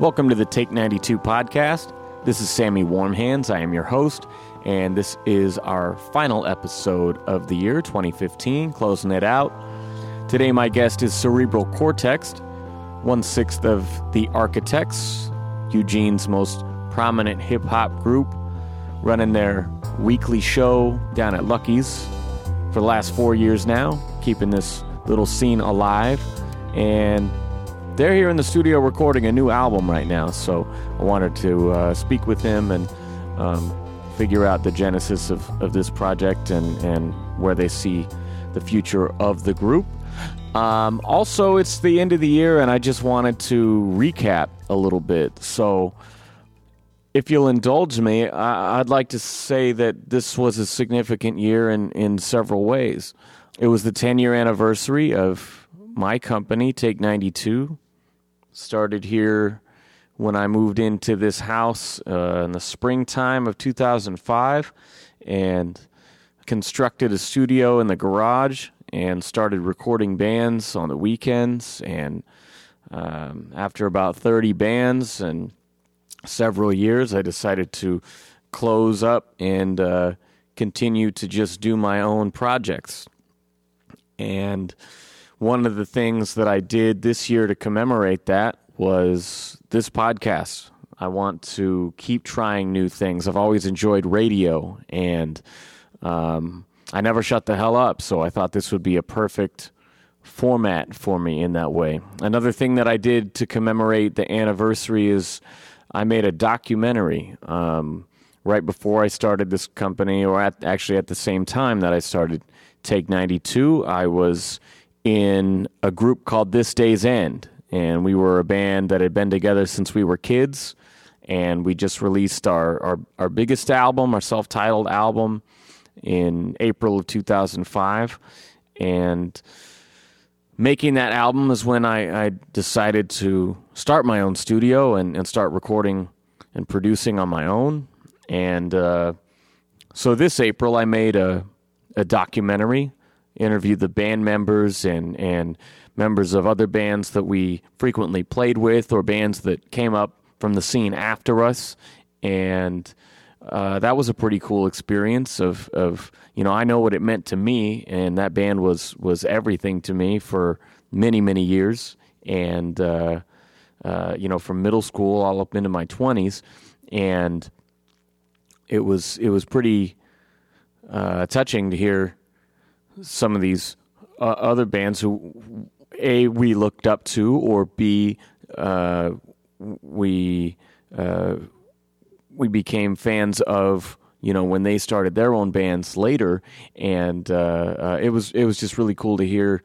Welcome to the Take 92 podcast. This is Sammy Warmhands. I am your host, and this is our final episode of the year 2015, closing it out. Today, my guest is Cerebral Cortex, one sixth of the Architects, Eugene's most prominent hip hop group, running their weekly show down at Lucky's for the last four years now, keeping this little scene alive. And they're here in the studio recording a new album right now, so I wanted to uh, speak with him and um, figure out the genesis of, of this project and, and where they see the future of the group. Um, also, it's the end of the year, and I just wanted to recap a little bit. So, if you'll indulge me, I, would like to say that this was a significant year in, in several ways. It was the 10 year anniversary of my company, Take 92, Started here when I moved into this house uh, in the springtime of 2005 and constructed a studio in the garage and started recording bands on the weekends. And um, after about 30 bands and several years, I decided to close up and uh, continue to just do my own projects. And one of the things that I did this year to commemorate that was this podcast. I want to keep trying new things. I've always enjoyed radio, and um, I never shut the hell up. So I thought this would be a perfect format for me in that way. Another thing that I did to commemorate the anniversary is I made a documentary um, right before I started this company, or at, actually at the same time that I started Take 92. I was in a group called This Day's End. And we were a band that had been together since we were kids. And we just released our, our, our biggest album, our self titled album, in April of 2005. And making that album is when I, I decided to start my own studio and, and start recording and producing on my own. And uh, so this April, I made a, a documentary interviewed the band members and and members of other bands that we frequently played with or bands that came up from the scene after us. And uh, that was a pretty cool experience of, of you know I know what it meant to me and that band was was everything to me for many many years. And uh, uh, you know from middle school all up into my 20s and it was it was pretty uh, touching to hear some of these uh, other bands who a we looked up to or b uh, we uh, we became fans of you know when they started their own bands later. And uh, uh, it was it was just really cool to hear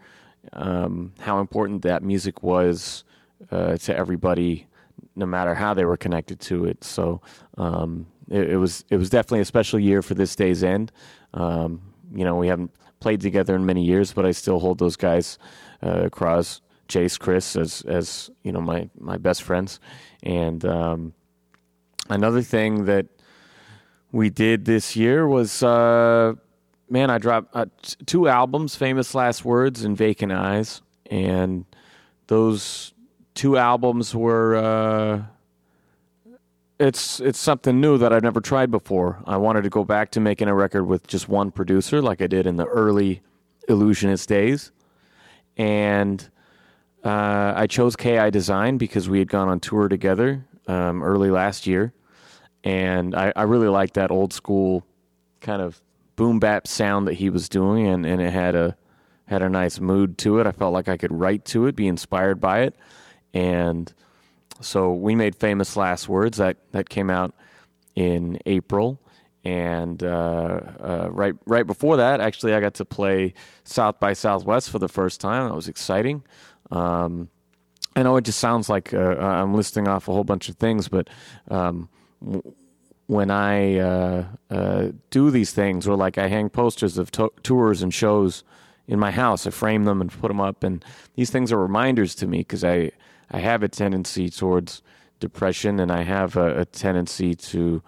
um, how important that music was uh, to everybody no matter how they were connected to it. So um, it, it, was it was definitely a special year for this day's end. Um, you know we haven't played together in many years, but I still hold those guys, uh, Cross, Chase, Chris, as as you know my my best friends. And um, another thing that we did this year was, uh, man, I dropped uh, t- two albums, Famous Last Words and Vacant Eyes, and those two albums were uh, it's it's something new that I've never tried before. I wanted to go back to making a record with just one producer, like I did in the early Illusionist days, and uh, I chose KI Design because we had gone on tour together um, early last year, and I, I really liked that old school kind of boom bap sound that he was doing, and, and it had a had a nice mood to it. I felt like I could write to it, be inspired by it, and so we made famous last words that that came out in April, and uh, uh, right right before that, actually, I got to play South by Southwest for the first time. That was exciting. Um, I know it just sounds like uh, I'm listing off a whole bunch of things, but um, when I uh, uh, do these things, or like I hang posters of to- tours and shows in my house, I frame them and put them up, and these things are reminders to me because I I have a tendency towards depression, and I have a, a tendency to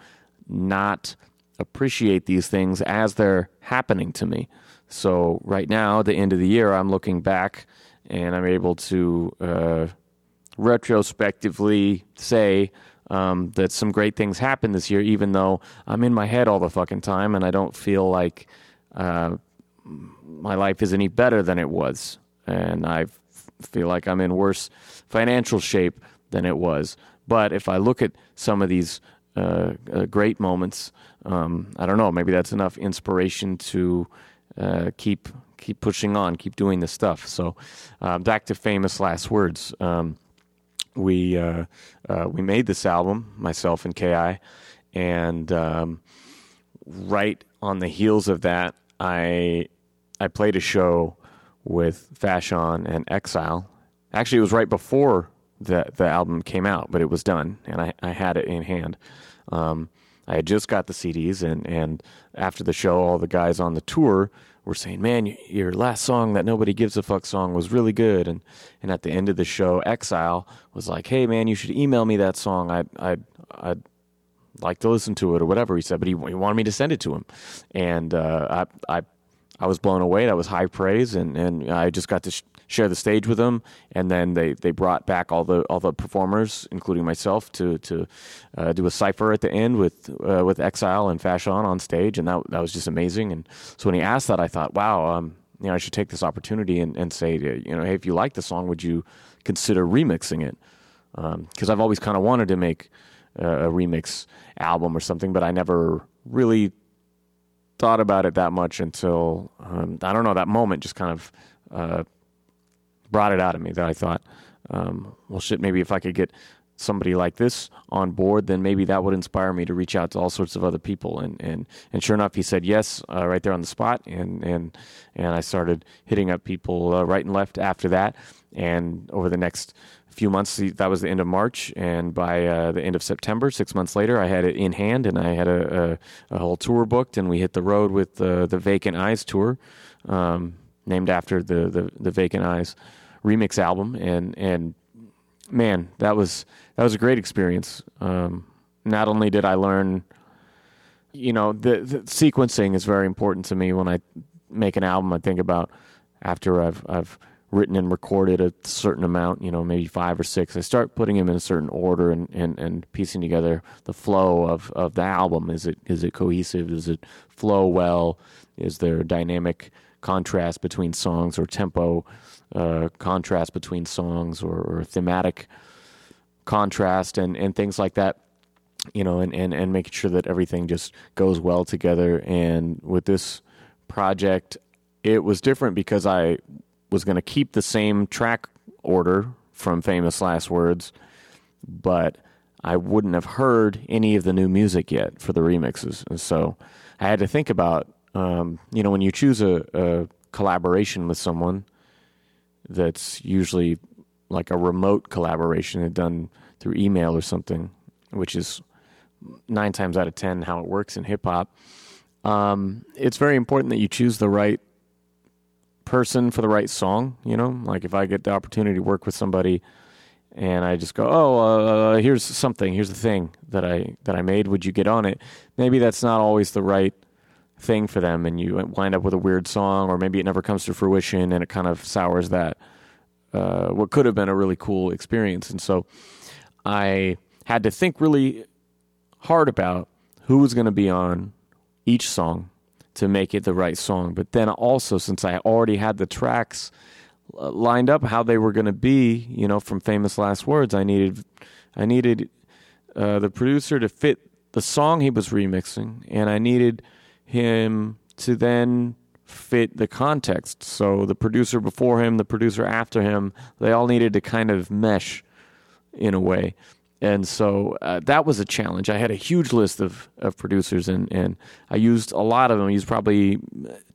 not appreciate these things as they're happening to me. So right now, the end of the year, I'm looking back and I'm able to uh, retrospectively say um, that some great things happened this year, even though I'm in my head all the fucking time and I don't feel like uh, my life is any better than it was. And I f- feel like I'm in worse financial shape than it was. But if I look at some of these uh, uh, great moments, um, I don't know, maybe that's enough inspiration to uh, keep keep pushing on, keep doing this stuff. So uh, back to famous last words. Um, we uh, uh, we made this album, myself and Ki, and um, right on the heels of that, I I played a show with Fashawn and Exile. Actually, it was right before the the album came out, but it was done, and I, I had it in hand. Um, I had just got the CDs, and and after the show, all the guys on the tour were saying, "Man, your last song, that nobody gives a fuck song, was really good." And and at the end of the show, Exile was like, "Hey, man, you should email me that song. I I I'd like to listen to it or whatever." He said, but he, he wanted me to send it to him, and uh, I I I was blown away. That was high praise, and and I just got to. Sh- share the stage with them, and then they, they brought back all the all the performers, including myself, to to uh, do a cipher at the end with uh, with Exile and Fashawn on stage, and that that was just amazing. And so when he asked that, I thought, wow, um, you know, I should take this opportunity and, and say, you know, hey, if you like the song, would you consider remixing it? Because um, I've always kind of wanted to make a remix album or something, but I never really thought about it that much until um, I don't know that moment just kind of uh, brought it out of me that I thought, um, well, shit, maybe if I could get somebody like this on board, then maybe that would inspire me to reach out to all sorts of other people. And and, and sure enough, he said yes uh, right there on the spot. And and and I started hitting up people uh, right and left after that. And over the next few months, that was the end of March, and by uh, the end of September, six months later, I had it in hand, and I had a, a, a whole tour booked, and we hit the road with the the Vacant Eyes tour, um, named after the, the the Vacant Eyes remix album, and and man, that was that was a great experience. Um, not only did I learn, you know, the, the, sequencing is very important to me when I make an album. I think about after I've I've written and recorded a certain amount, you know, maybe five or six. I start putting them in a certain order and, and, and piecing together the flow of, of the album. Is it is it cohesive? Does it flow well? Is there dynamic contrast between songs or tempo? Uh, contrast between songs or, or, thematic contrast and, and things like that you know and, and, and making sure that everything just goes well together. And with this project it was different because i was going to keep the same track order from famous last words but i wouldn't have heard any of the new music yet for the remixes. And so i had to think about um, you know when you choose a, a collaboration with someone that's usually like a remote collaboration done through email or something, which is nine times out of ten how it works in hip hop. Um, it's very important that you choose the right person for the right song. You know, like if I get the opportunity to work with somebody and I just go, oh, uh, here's something, here's the thing that I that I made. Would you get on it? Maybe that's not always the right thing for them and you wind up with a weird song or maybe it never comes to fruition and it kind of sours that uh, what could have been a really cool experience. And so i had to think really hard about who was going to be on each song to make it the right song. But then also since i already had the tracks uh, lined up how they were going to be you know from famous last words i needed i needed uh, the producer to fit the song he was remixing and i needed him to then fit the context. So the producer before him, the producer after him, they all needed to kind of mesh in a way. And so uh, that was a challenge. I had a huge list of, of producers, and, and I used a lot of them. I used probably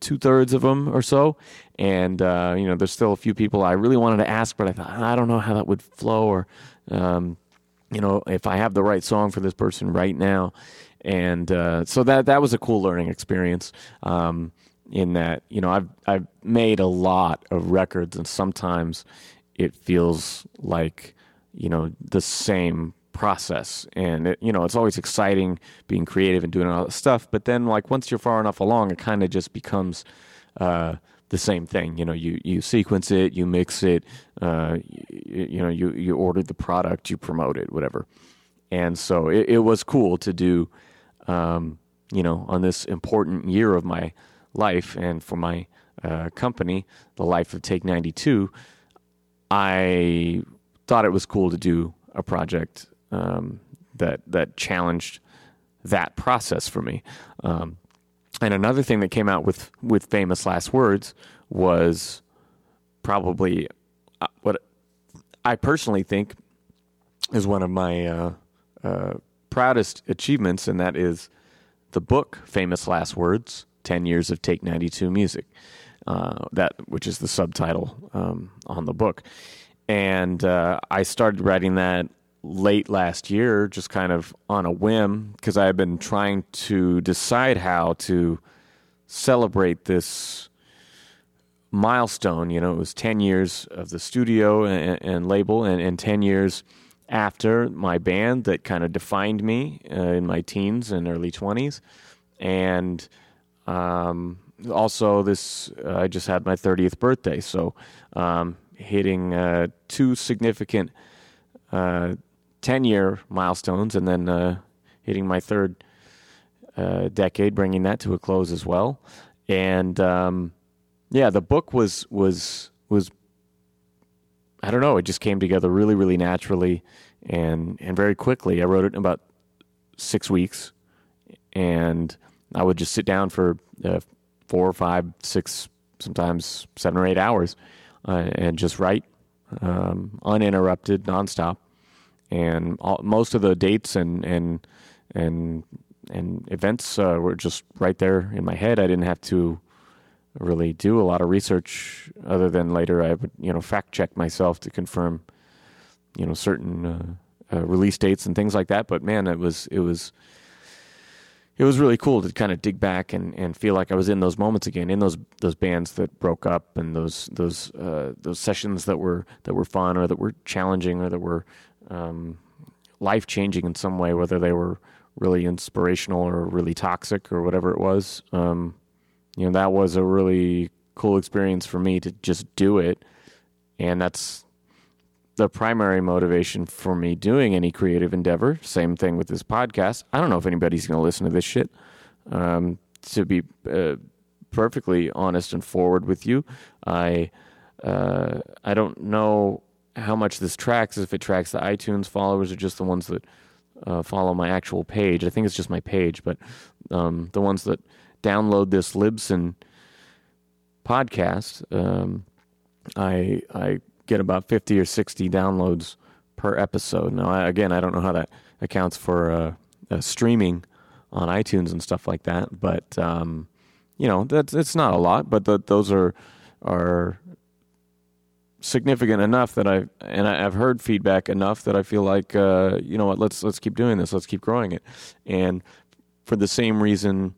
two thirds of them or so. And, uh, you know, there's still a few people I really wanted to ask, but I thought, I don't know how that would flow, or, um, you know, if I have the right song for this person right now and uh, so that that was a cool learning experience. Um, in that, you know, I've I've made a lot of records, and sometimes it feels like you know the same process and it, you know it's always exciting being creative and doing all that stuff but then like once you're far enough along it kind of just becomes uh, the same thing. You know, you, you sequence it, you mix it, uh, you, you, know, you, you order the product, you promote it, whatever. And so it, it was cool to do, um, you know, on this important year of my life and for my uh, company, the life of Take 92, I thought it was cool to do a project um, that that challenged that process for me. Um, and another thing that came out with with famous last words was probably uh, what I personally think is one of my uh, uh, proudest achievements, and that is the book "Famous Last Words: Ten Years of Take Ninety Two Music." Uh, that which is the subtitle um, on the book, and uh, I started writing that late last year, just kind of on a whim, because I had been trying to decide how to celebrate this milestone. You know, it was 10 years of the studio and, and label, and, and, 10 years after my band that kind of defined me uh, in my teens and early 20s. And um, also, this, uh, I just had my 30th birthday. So, um, hitting uh, two significant uh, 10 year milestones and then uh, hitting my third uh, decade, bringing that to a close as well. And um, yeah, the book was was was I don't know, it just came together really, really naturally and and very quickly. I wrote it in about six weeks, and I would just sit down for uh, four or five, six, sometimes seven or eight hours, uh, and just write um, uninterrupted, nonstop and all, most of the dates and and and and events uh, were just right there in my head. I didn't have to really do a lot of research, other than later I would you know fact check myself to confirm you know certain uh, uh, release dates and things like that. But man, it was it was it was really cool to kind of dig back and, and feel like I was in those moments again, in those those bands that broke up and those those uh, those sessions that were that were fun or that were challenging or that were um, life changing in some way, whether they were really inspirational or really toxic or whatever it was. Um, you know, that was a really cool experience for me to just do it. And that's the primary motivation for me doing any creative endeavor. Same thing with this podcast. I don't know if anybody's going to listen to this shit. Um, to be uh, perfectly honest and forward with you, I uh, I don't know how much this tracks, if it tracks the iTunes followers or just the ones that uh, follow my actual page. I think it's just my page, but um, the ones that download this Libsyn podcast, um, I I get about fifty or sixty downloads per episode. Now, I, again, I don't know how that accounts for uh, uh, streaming on iTunes and stuff like that, but um, you know that's it's not a lot, but the, those are are significant enough that I and I, have heard feedback enough that I feel like uh, you know what let's let's keep doing this let's keep growing it and for the same reason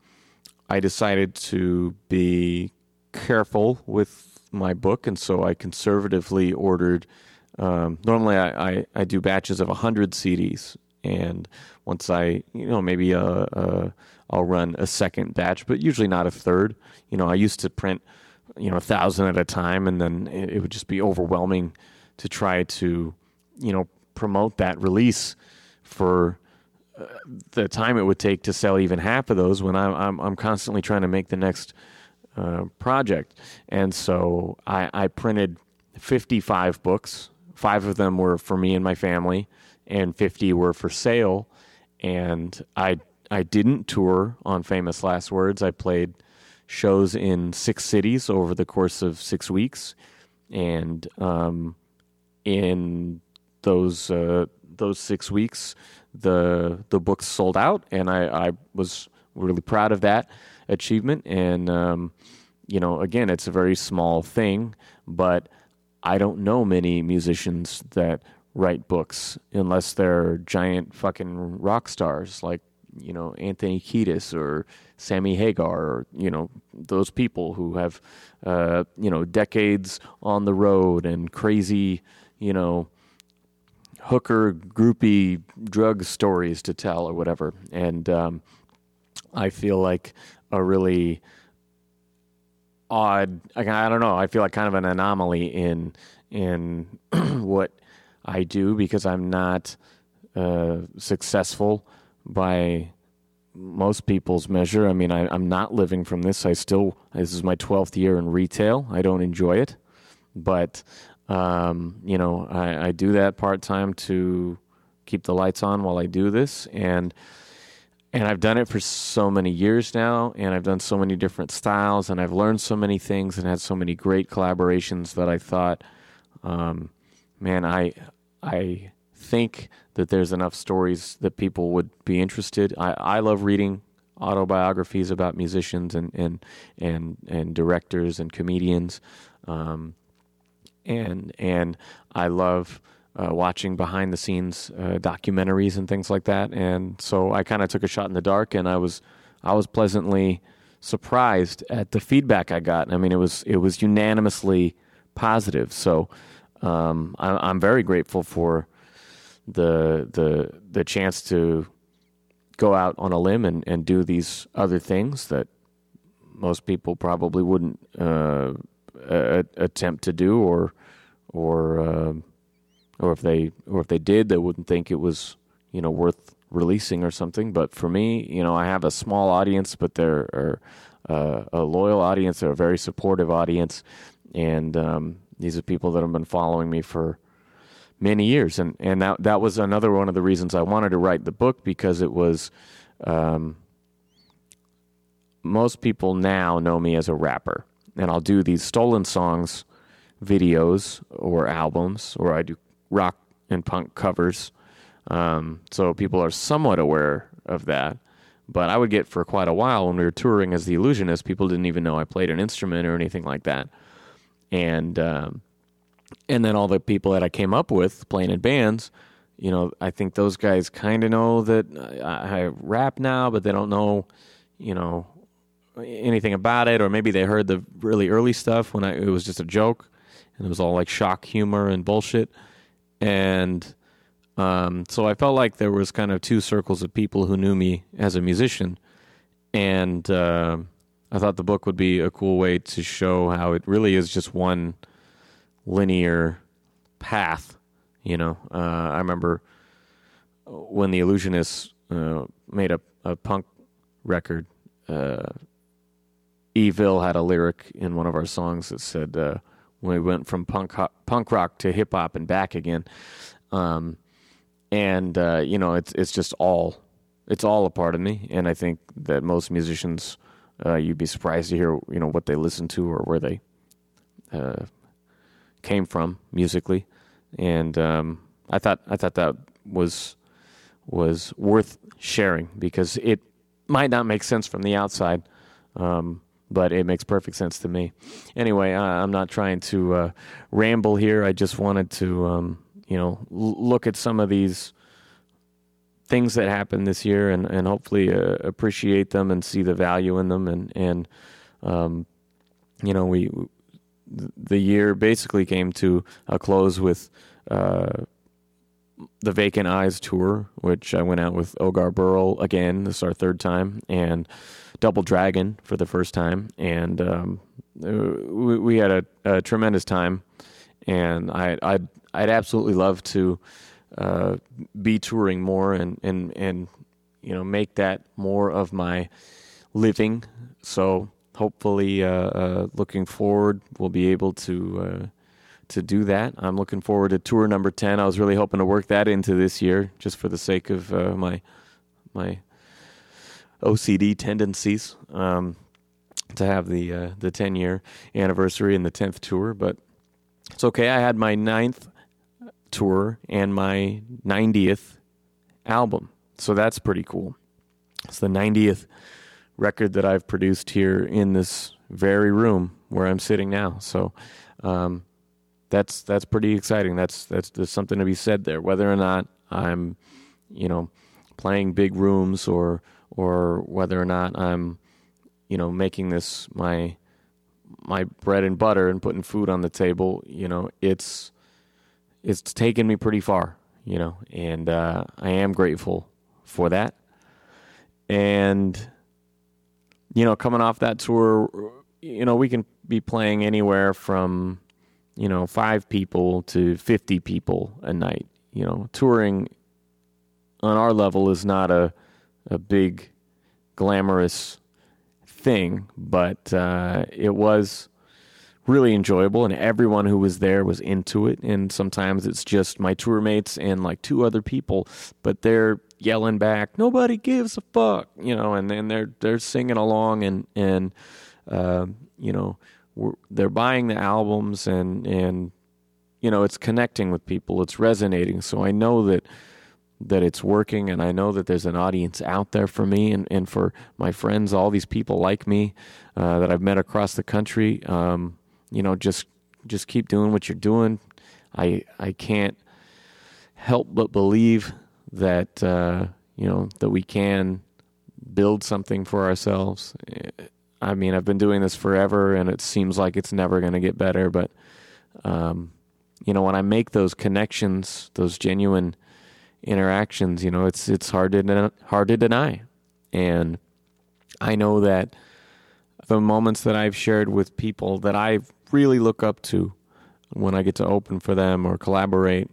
I decided to be careful with my book and so I conservatively ordered um, normally I, I, I, do batches of 100 CDs and once I you know maybe uh, uh, I'll run a second batch but usually not a third. You know I used to print you know a thousand at a time, and then it, it would just be overwhelming to try to you know promote that release for uh, the time it would take to sell even half of those when I'm I'm, I'm constantly trying to make the next uh, project, and so I, I printed 55 books. Five of them were for me and my family, and 50 were for sale. And I I didn't tour on Famous Last Words. I played shows in six cities over the course of six weeks, and um, in those uh, those six weeks, the the books sold out, and I, I was really proud of that achievement. And um, you know, again, it's a very small thing, but I don't know many musicians that write books unless they're giant fucking rock stars like you know Anthony Kiedis or Sammy Hagar or you know those people who have uh, you know decades on the road and crazy you know hooker groupie drug stories to tell or whatever and um, I feel like a really odd. I, don't know. I feel like kind of an anomaly in in what I do because I'm not uh, successful by most people's measure. I mean, I, am not living from this. I still this is my twelfth year in retail. I don't enjoy it, but um, you know, I, I do that part time to keep the lights on while I do this, and and I've done it for so many years now, and I've done so many different styles, and I've learned so many things, and had so many great collaborations that I thought, um, man, I I think that there's enough stories that people would be interested. I, I love reading autobiographies about musicians and and and, and directors and comedians, um, and and I love uh, watching behind the scenes uh, documentaries and things like that. And so I kind of took a shot in the dark, and I was I was pleasantly surprised at the feedback I got. I mean, it was it was unanimously positive. So um, I, am very grateful for the the the chance to go out on a limb and, and do these other things that most people probably wouldn't uh, a, attempt to do or or uh, or if they or if they did, they wouldn't think it was you know worth releasing or something. But for me, you know, I have a small audience, but there are uh, a loyal audience. They're a very supportive audience, and um, these are people that have been following me for many years. And and that that was another one of the reasons I wanted to write the book because it was. Um, most people now know me as a rapper, and I'll do these stolen songs videos or albums, or I do rock and punk covers. Um, so people are somewhat aware of that. But I would get for quite a while when we were touring as the illusionist, people didn't even know I played an instrument or anything like that. And um, and then all the people that I came up with playing in bands, you know, I think those guys kind of know that I, I rap now, but they don't know, you know, anything about it, or maybe they heard the really early stuff when I, it was just a joke, and it was all like shock humor and bullshit and um, so I felt like there was kind of two circles of people who knew me as a musician, and uh, I thought the book would be a cool way to show how it really is just one linear path. You know, uh, I remember when the Illusionists uh, made a, a punk record. Uh, Evil had a lyric in one of our songs that said, uh, when we went from punk punk rock to hip hop and back again. Um, and uh, you know, it's it's just all it's all a part of me, and I think that most musicians, uh, you'd be surprised to hear you know what they listen to or where they uh, came from musically, and um, I thought I thought that was was worth sharing because it might not make sense from the outside. Um, but it makes perfect sense to me. Anyway, uh, I'm not trying to uh, ramble here. I just wanted to, um, you know, l- look at some of these things that happened this year and, and hopefully uh, appreciate them and see the value in them. And, and um, you know, we the year basically came to a close with uh, the Vacant Eyes tour, which I went out with Ogar Burrell again. This is our third time. And Double Dragon for the first time, and um, we, we, had a, a, tremendous time. And I, I'd, I'd absolutely love to uh, be touring more and, and, and you know make that more of my living. So hopefully, uh, uh, looking forward, we'll be able to uh, to do that. I'm looking forward to tour number ten. I was really hoping to work that into this year, just for the sake of uh, my my OCD tendencies um, to have the uh, the 10 year anniversary and the 10th tour, but it's okay. I had my ninth tour and my 90th album, so that's pretty cool. It's the 90th record that I've produced here in this very room where I'm sitting now. So um, that's that's pretty exciting. That's that's there's something to be said there. Whether or not I'm, you know, playing big rooms or or whether or not I'm, you know, making this my my bread and butter and putting food on the table, you know, it's it's taken me pretty far, you know, and uh, I am grateful for that. And you know, coming off that tour, you know, we can be playing anywhere from, you know, five people to 50 people a night. You know, touring on our level is not a, a big, glamorous thing, but uh, it was really enjoyable, and everyone who was there was into it. And sometimes it's just my tour mates and like two other people, but they're yelling back, "Nobody gives a fuck," you know, and then they're they're singing along, and and uh, you know they're buying the albums, and and you know it's connecting with people, it's resonating. So I know that that it's working and I know that there's an audience out there for me and, and for my friends, all these people like me uh, that I've met across the country. Um, you know, just just keep doing what you're doing. I I can't help but believe that uh, you know that we can build something for ourselves. I mean, I've been doing this forever, and it seems like it's never going to get better. But um, you know, when I make those connections, those genuine interactions, you know, it's it's hard to hard to deny, and I know that the moments that I've shared with people that I really look up to when I get to open for them or collaborate,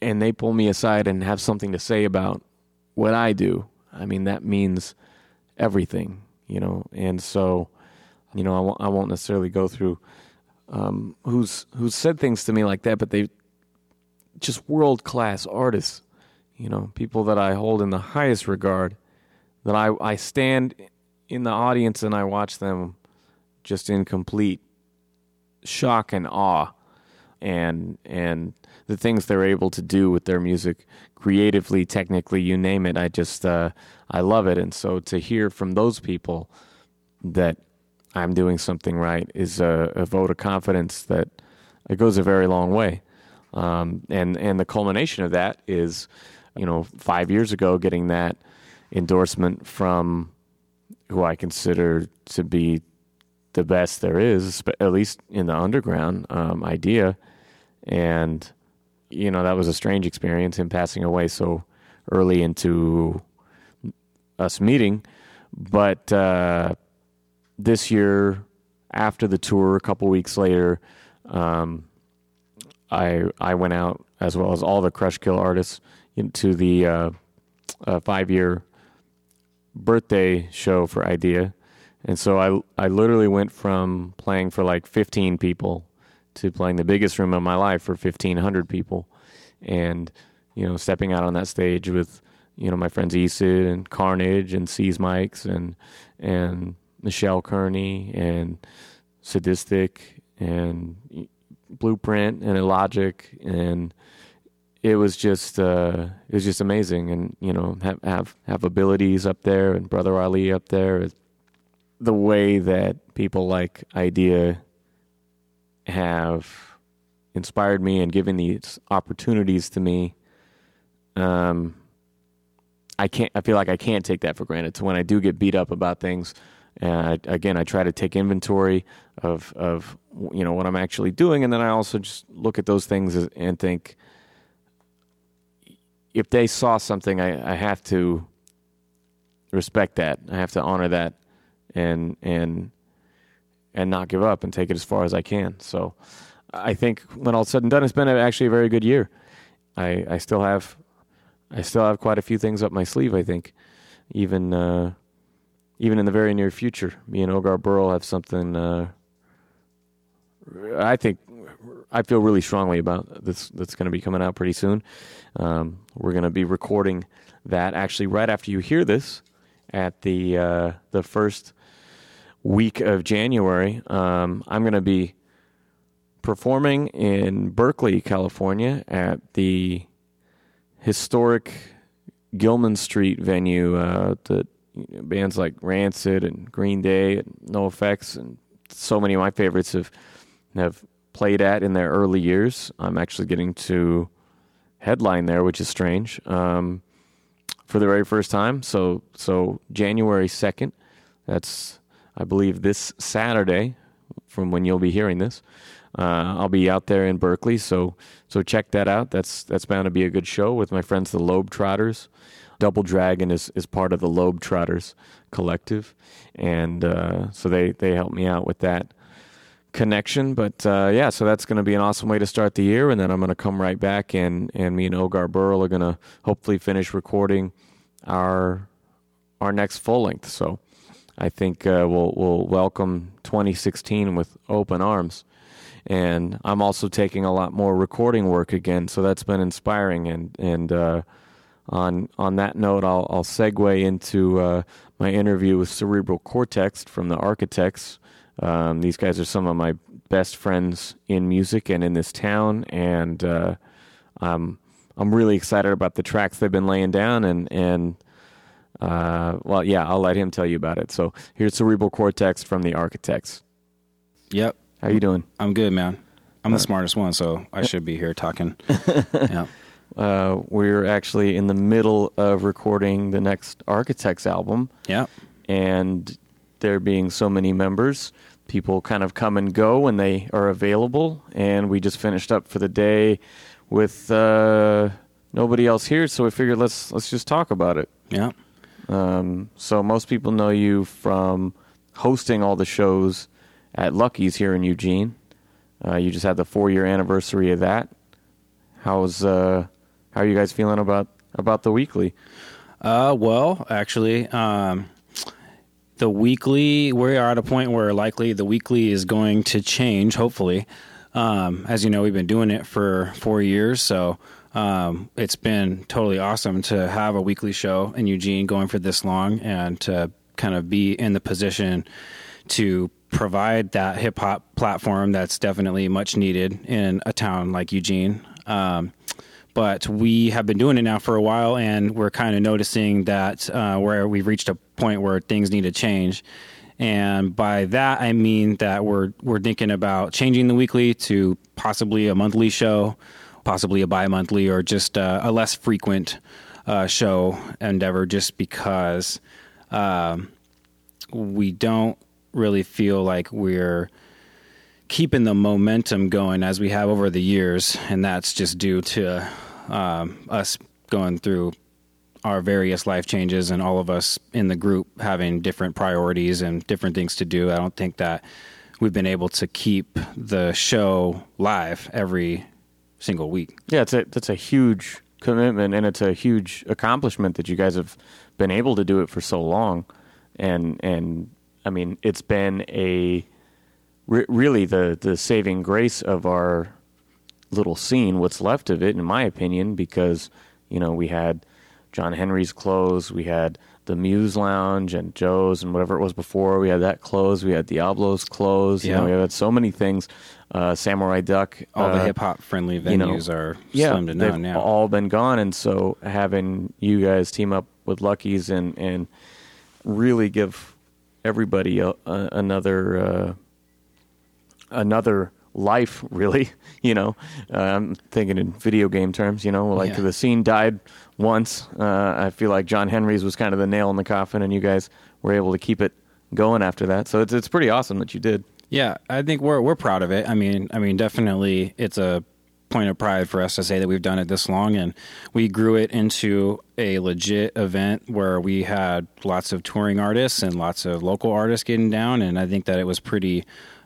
and they pull me aside and have something to say about what I do. I mean, that means everything, you know, and so, you know, I won't necessarily go through um, who's who's said things to me like that, but they just world class artists you know, people that I hold in the highest regard, that I, I stand in the audience and I watch them just in complete shock and awe and and the things they're able to do with their music creatively technically you name it i just uh, i love it. And so to hear from those people that i'm doing something right is a, a vote of confidence that it goes a very long way. Um, and and the culmination of that is you know, five years ago, getting that endorsement from who I consider to be the best there is, at least in the underground um, Eyedea. And, you know, that was a strange experience, him passing away so early into us meeting. But uh, this year, after the tour, a couple weeks later, um, I I went out as well as all the Crushkill artists into the uh, uh, five year birthday show for Eyedea. And so I, I literally went from playing for like 15 people to playing the biggest room of my life for 1,500 people. And, you know, stepping out on that stage with, you know, my friends Esid and Carnage and Seize Mics and, and Michelle Kearney and Sadistik and Blueprint and Illogic and it was just uh, it was just amazing, and you know have have have abilities up there, and Brother Ali up there. The way that people like Eyedea have inspired me and given these opportunities to me, um, I can't. I feel like I can't take that for granted. So when I do get beat up about things, uh, again, I try to take inventory of of you know what I'm actually doing, and then I also just look at those things and think if they saw something, I, I have to respect that. I have to honor that, and and and not give up and take it as far as I can. So, I think when all's said and done, it's been actually a very good year. I I still have I still have quite a few things up my sleeve. I think, even uh, even in the very near future, me and Ogar Burrell have something. Uh, I think I feel really strongly about this. That's going to be coming out pretty soon. Um, we're going to be recording that actually right after you hear this at the uh, the first week of January. Um, I'm going to be performing in Berkeley, California, at the historic Gilman Street venue. Uh, the bands like Rancid and Green Day and NOFX and so many of my favorites have have played at in their early years. I'm actually getting to headline there, which is strange, um, for the very first time. So, so January 2nd, that's, I believe, this Saturday from when you'll be hearing this. uh, I'll be out there in Berkeley, so so check that out. That's that's bound to be a good show with my friends the Lobe Trotters. Double Dragon is, is part of the Lobe Trotters collective, and uh, so they they help me out with that connection. But uh, yeah, so that's going to be an awesome way to start the year, and then I'm going to come right back, and and me and Ogar Burrell are going to hopefully finish recording our our next full length. So I think uh, we'll we'll welcome 2016 with open arms and I'm also taking a lot more recording work again. So that's been inspiring. And and uh, on on that note, I'll I'll segue into uh, my interview with Cerebral Cortex from the Architects. Um, these guys are some of my best friends in music and in this town, and uh, I'm I'm really excited about the tracks they've been laying down and and. Uh, well, yeah, I'll let him tell you about it. So here's Cerebral Cortex from the Architects. Yep. How you doing? I'm good, man. I'm the smartest one, so I should be here talking. yeah. Uh, we're actually in the middle of recording the next Architects album. Yeah. And there being so many members, people kind of come and go when they are available. And we just finished up for the day with uh, nobody else here, so we figured let's let's just talk about it. Yeah. Um, so most people know you from hosting all the shows at Lucky's here in Eugene. Uh, you just had the four year anniversary of that. How's uh, how are you guys feeling about about the weekly? Uh, well, actually, um, the weekly we are at a point where likely the weekly is going to change. Hopefully, um, as you know, we've been doing it for four years, so um, it's been totally awesome to have a weekly show in Eugene going for this long and to kind of be in the position to provide that hip hop platform that's definitely much needed in a town like Eugene. Um, but we have been doing it now for a while, and we're kind of noticing that uh, where we've reached a point where things need to change. And by that, I mean that we're we're thinking about changing the weekly to possibly a monthly show, possibly a bi-monthly, or just uh, a less frequent uh, show endeavor. Just because um, we don't really feel like we're keeping the momentum going as we have over the years, and that's just due to um, us going through our various life changes and all of us in the group having different priorities and different things to do. I don't think that we've been able to keep the show live every single week. Yeah, it's a that's a huge commitment and it's a huge accomplishment that you guys have been able to do it for so long. And and I mean, it's been a re- really the the saving grace of our little scene. What's left of it, in my opinion, because you know we had John Henry's close, we had the Muse Lounge and Joe's and whatever it was before. We had that close. We had Diablo's close. Yeah. You know, we had so many things. Uh, Samurai Duck. All uh, the hip hop friendly venues you know, are yeah, slim to none now. all been gone, and so having you guys team up with Lucky's and and really give everybody a, a, another uh, another life really you know? Uh, i'm thinking in video game terms you know? Like yeah. the scene died once. Uh, i feel like john henry's was kind of the nail in the coffin and you guys were able to keep it going after that. So it's, it's pretty awesome that you did. Yeah i think we're we're proud of it. I mean i mean definitely it's a point of pride for us to say that we've done it this long and we grew it into a legit event where we had lots of touring artists and lots of local artists getting down and I think that it was pretty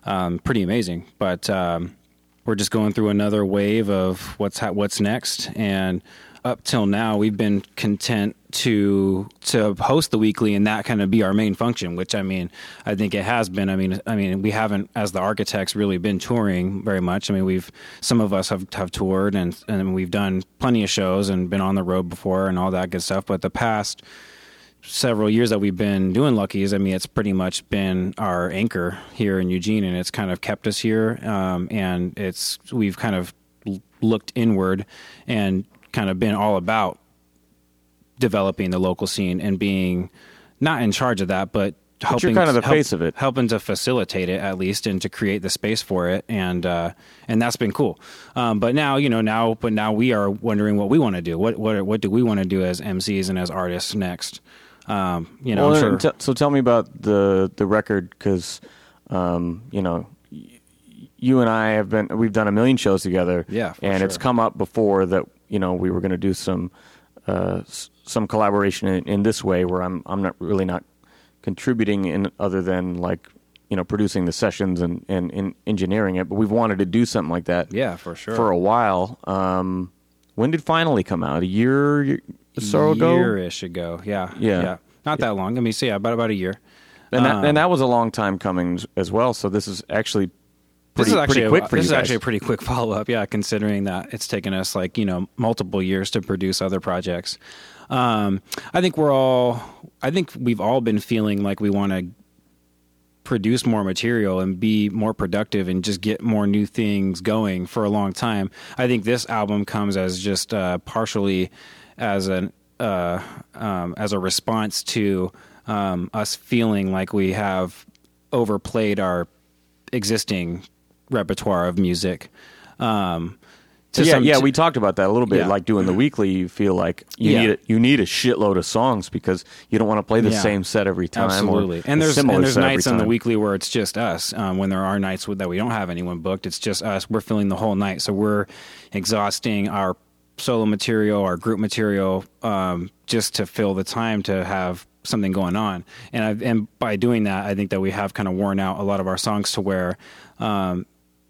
um, pretty amazing. But um, we're just going through another wave of what's ha- what's next. And up till now we've been content to to host the weekly and that kind of be our main function which i mean i think it has been. I mean i mean we haven't as the architects really been touring very much. I mean we've some of us have have toured and and we've done plenty of shows and been on the road before and all that good stuff. But the past several years that we've been doing lucky's i mean it's pretty much been our anchor here in eugene and it's kind of kept us here um, and it's we've kind of looked inward and kind of been all about developing the local scene and being not in charge of that, but helping. But you're kind of the help, face of it, helping to facilitate it at least, and to create the space for it, and uh, and that's been cool. Um, but now, you know, now, but now we are wondering what we want to do. What what what do we want to do as MCs and as artists next? Um, you know, well, sure. t- so tell me about the the record because um, you know you and I have been we've done a million shows together. Yeah, for and it's come up before that you know we were going to do some uh, s- some collaboration in, in this way where I'm I'm not really not contributing in other than like you know producing the sessions and and, and engineering it, but we've wanted to do something like that. Yeah, for sure. For a while. Um, when did finally come out? A year or so ago. year-ish ago. Yeah, Yeah. yeah. Not that long. I mean, so yeah, about about a year. And that, Um, and that was a long time coming as well. So this is actually pretty, this is actually pretty a, quick for this is guys. actually a pretty quick follow up. Yeah, considering that it's taken us like you know multiple years to produce other projects. Um, I think we're all. I think we've all been feeling like we want to produce more material and be more productive and just get more new things going for a long time. I think this album comes as just uh, partially as an uh, um, as a response to um, us feeling like we have overplayed our existing repertoire of music. Um, yeah, some- yeah, to- we talked about that a little bit. Yeah. Like doing the weekly, you feel like you Yeah. need a, you need a shitload of songs because you don't want to play the Yeah. same set every time. Absolutely, or and there's and there's nights on the weekly where it's just us. Um, when there are nights that we don't have anyone booked, it's just us. We're filling the whole night, so we're exhausting our solo material, our group material, um, just to fill the time to have something going on. And I, and by doing that, I think that we have kind of worn out a lot of our songs to where, um,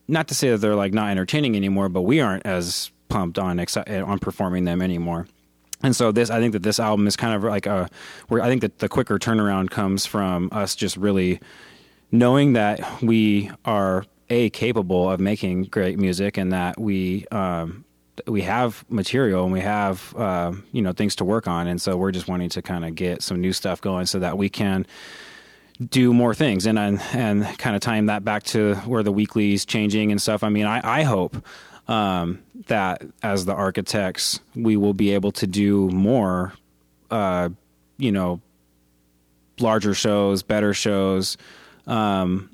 not to say that they're like not entertaining anymore, but we aren't as pumped on exci- on performing them anymore. And so this, I think that this album is kind of like a, where I think that the quicker turnaround comes from us just really knowing that we are a capable of making great music and that we um, we have material and we have uh, you know things to work on, and so we're just wanting to kind of get some new stuff going so that we can do more things and and, and kind of tying that back to where the weekly's changing and stuff. I mean, I, I hope um, that as the architects, we will be able to do more, uh, you know, larger shows, better shows, um,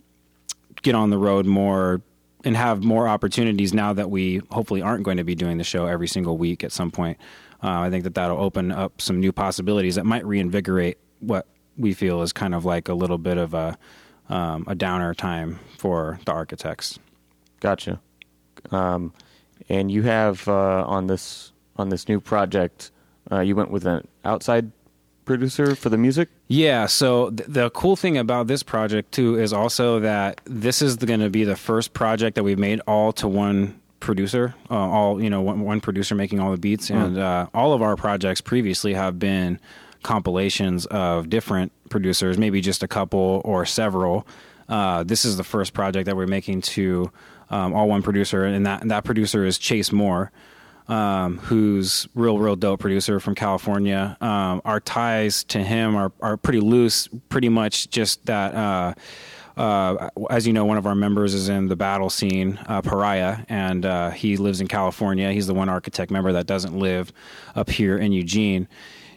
get on the road more, and have more opportunities now that we hopefully aren't going to be doing the show every single week at some point. Uh, I think that that'll open up some new possibilities that might reinvigorate what we feel is kind of like a little bit of a um, a downer time for the architects. Gotcha. Um, and you have uh, on this on this new project, uh, you went with an outside producer for the music. Yeah. So th- the cool thing about this project too is also that this is going to be the first project that we've made all to one producer, uh, all you know, one, one producer making all the beats, and uh, all of our projects previously have been compilations of different producers, maybe just a couple or several. Uh, this is the first project that we're making to um, all one producer, and that and that producer is Chase Moore um, who's real, real dope producer from California. Um, our ties to him are, are pretty loose, pretty much just that. Uh, uh, as you know, one of our members is in the battle scene, uh, Pariah, and uh, he lives in California. He's the one architect member that doesn't live up here in Eugene.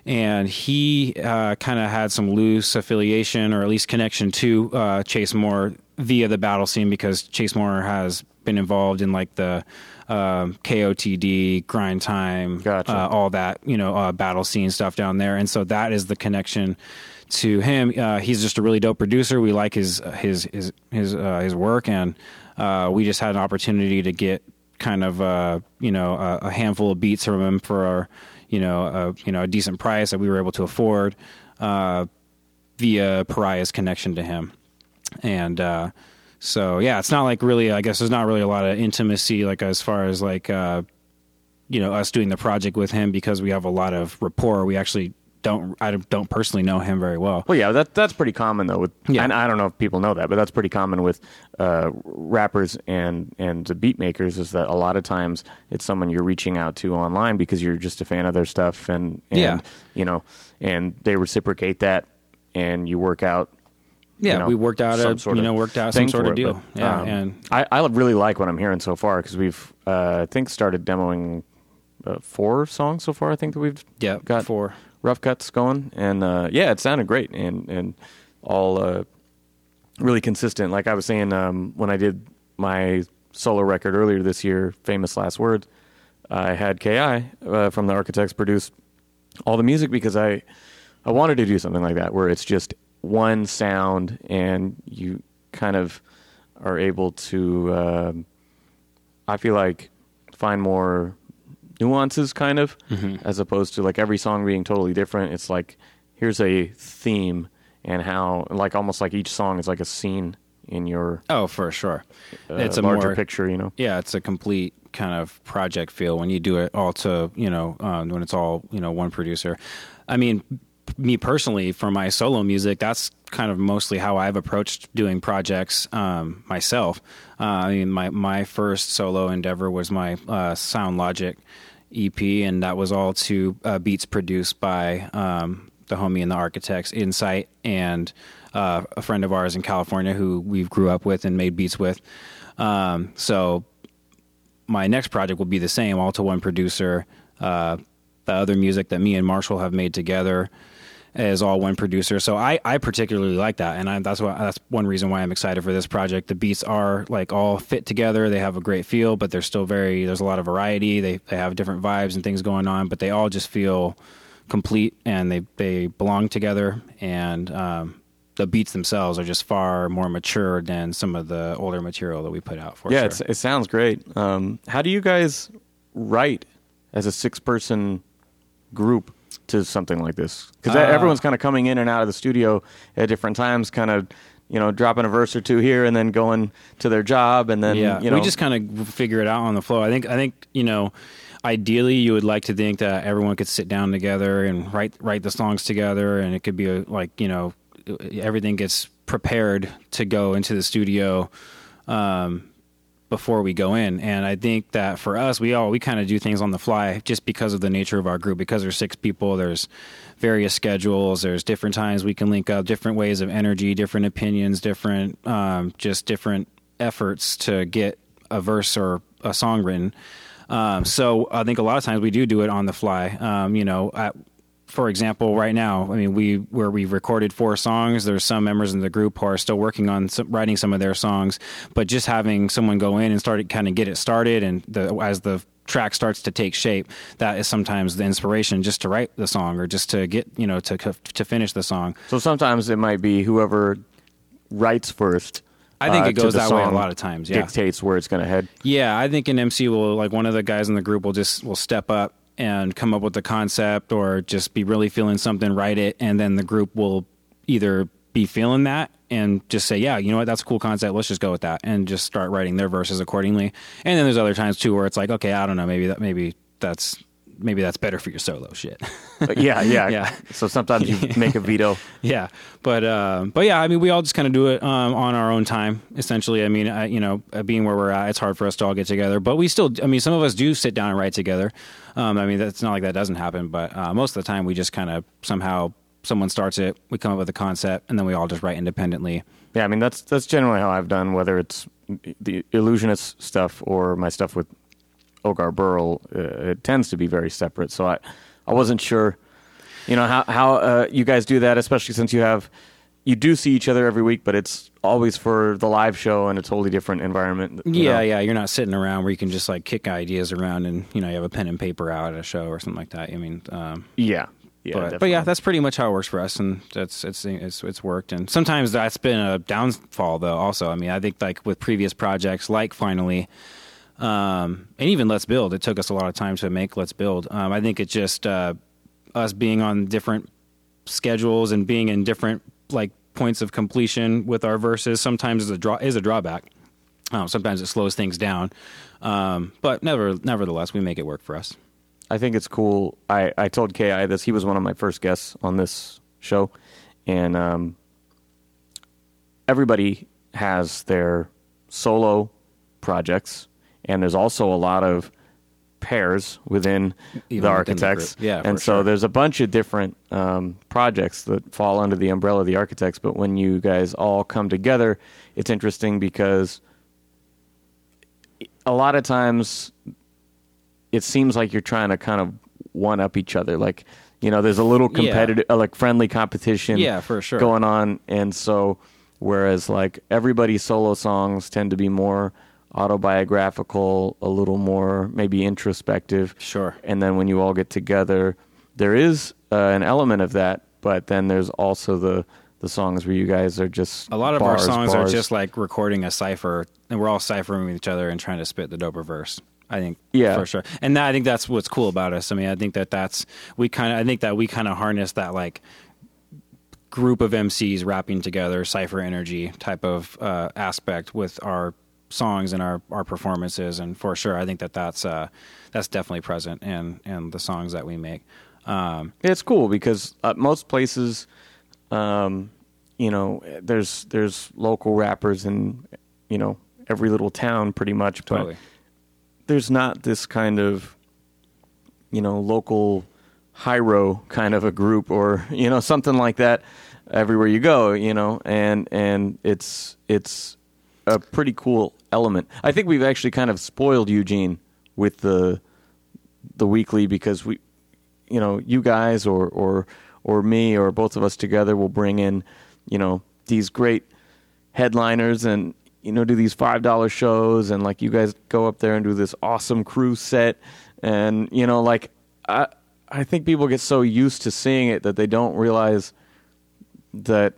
And he uh, kind of had some loose affiliation or at least connection to uh, Chase Moore via the battle scene because Chase Moore has been involved in like the um, KOTD, grind time, Gotcha. uh, all that, you know, uh, battle scene stuff down there. And so that is the connection to him. Uh, he's just a really dope producer. We like his his his his uh, his work, and uh, we just had an opportunity to get kind of uh, you know a, a handful of beats from him for our, you know a, you know a decent price that we were able to afford uh, via Pariah's connection to him, and. Uh, so yeah, it's not like really. I guess there's not really a lot of intimacy, like as far as like uh, you know us doing the project with him because we have a lot of rapport. We actually don't. I don't personally know him very well. Well, yeah, that that's pretty common though. With Yeah. and I don't know if people know that, but that's pretty common with uh, rappers and and the beat makers. Is that a lot of times it's someone you're reaching out to online because you're just a fan of their stuff, and, and Yeah. you know, and they reciprocate that, and you work out. Yeah, you know, we worked out some a sort you of know worked out some sort of it, deal. but, yeah, um, and I, I really like what I'm hearing so far because we've uh, I think started demoing uh, four songs so far. I think that we've yeah, got for rough cuts going, and uh, yeah, it sounded great and and all uh, really consistent. Like I was saying um, when I did my solo record earlier this year, famous last words, I had Ki uh, from the Architects produce all the music because I I wanted to do something like that where it's just one sound and you kind of are able to, um I feel like, find more nuances, kind of, as opposed to like every song being totally different. It's like here's a theme and how, like, almost like each song is like a scene in your Oh, for sure. uh, it's a larger more picture, you know. yeah, it's a complete kind of project feel when you do it all to you know um, when it's all you know one producer. I mean, me personally, for my solo music, that's kind of mostly how I've approached doing projects um, myself. Uh, I mean, my my first solo endeavor was my uh, Sound Logic EP, and that was all to uh, beats produced by um, the homie and the Architects, Insight, and uh, a friend of ours in California who we grew up with and made beats with. Um, so my next project will be the same, all to one producer. Uh, the other music that me and Marshall have made together is all one producer. So I, I particularly like that, and I, that's why that's one reason why I'm excited for this project. The beats are like all fit together. They have a great feel, but they're still very. There's a lot of variety. They they have different vibes and things going on, but they all just feel complete and they they belong together. And um, the beats themselves are just far more mature than some of the older material that we put out for. yeah, sure. it's, it sounds great. Um, how do you guys write as a six person group to something like this? Because Uh, everyone's kind of coming in and out of the studio at different times, kind of you know dropping a verse or two here and then going to their job and then yeah, you know we just kind of figure it out on the flow. I think I think you know, ideally you would like to think that everyone could sit down together and write write the songs together, and it could be a, like you know, everything gets prepared to go into the studio. Um, before we go in. And I think that for us, we all we kind of do things on the fly just because of the nature of our group. Because there's six people, there's various schedules, there's different times we can link up, different ways of energy, different opinions, different um, just different efforts to get a verse or a song written. Um, so I think a lot of times we do do it on the fly. Um, you know, at, for example, right now, I mean, we where we recorded four songs. There's some members in the group who are still working on some, writing some of their songs, but just having someone go in and start kind of get it started, and the, as the track starts to take shape, that is sometimes the inspiration just to write the song or just to get you know to to finish the song. so sometimes it might be whoever writes first. I think uh, it goes that way a lot of times. Yeah, dictates where it's going to head. Yeah, I think an MC will like one of the guys in the group will just will step up and come up with the concept or just be really feeling something, write it, and then the group will either be feeling that and just say, yeah, you know what, that's a cool concept. Let's just go with that and just start writing their verses accordingly. And then there's other times too where it's like, okay, I don't know, maybe that maybe that's maybe that's better for your solo shit. Uh, yeah, yeah, Yeah. So sometimes you make a veto. yeah, but uh, but yeah, I mean, we all just kind of do it um, on our own time. Essentially, I mean, I, you know, uh, being where we're at, it's hard for us to all get together. But we still, I mean, some of us do sit down and write together. Um, I mean, that's not like that doesn't happen, but uh, most of the time, we just kind of somehow someone starts it, we come up with a concept, and then we all just write independently. Yeah, I mean that's that's generally how I've done, whether it's the illusionist stuff or my stuff with Ogar Burrell. Uh, it tends to be very separate. So I, I wasn't sure, you know, how how uh, you guys do that, especially since you have you do see each other every week, but it's always for the live show and a totally different environment. Yeah, know? yeah, you're not sitting around where you can just like kick ideas around and you know you have a pen and paper out at a show or something like that. I mean, um, yeah, yeah. but, but yeah, that's pretty much how it works for us, and that's it's it's it's worked. And sometimes that's been a downfall, though. Also, I mean, I think like with previous projects, like finally, um, and even Let's Build, it took us a lot of time to make Let's Build. Um, I think it's just uh, us being on different schedules and being in different like points of completion with our verses sometimes is a draw is a drawback. Um, sometimes it slows things down, um, but never nevertheless we make it work for us. I think it's cool. I, I told Ki this. He was one of my first guests on this show, and um, everybody has their solo projects, and there's also a lot of pairs within Even the within the architects. Yeah, and so sure. there's a bunch of different um, projects that fall under the umbrella of the architects. But when you guys all come together, it's interesting because a lot of times it seems like you're trying to kind of one up each other. Like, you know, there's a little Yeah. competitive, uh, like friendly competition Yeah, for sure. going on. And so, whereas like everybody's solo songs tend to be more autobiographical, a little more maybe introspective. Sure. And then when you all get together, there is uh, an element of that, but then there's also the the songs where you guys are just A lot of bars, our songs bars. are just like recording a cipher, and we're all ciphering with each other and trying to spit the doper verse. I think, Yeah. for sure. And that, I think that's what's cool about us. I mean, I think that that's we kind of, I think that we kind of harness that like group of MCs rapping together, cipher energy type of uh, aspect with our songs and our, our performances. And for sure, I think that that's uh, that's definitely present in in the songs that we make. Um, It's cool because uh, most places, um, you know, there's there's local rappers in you know every little town pretty much, but totally. there's not this kind of you know local hyro kind of a group or you know something like that everywhere you go you know and and it's it's a pretty cool element. I think we've actually kind of spoiled eugene with the the weekly because we you know you guys or or or me or both of us together will bring in you know these great headliners and you know do these five dollar shows and like you guys go up there and do this awesome crew set. And you know like i i think people get so used to seeing it that they don't realize that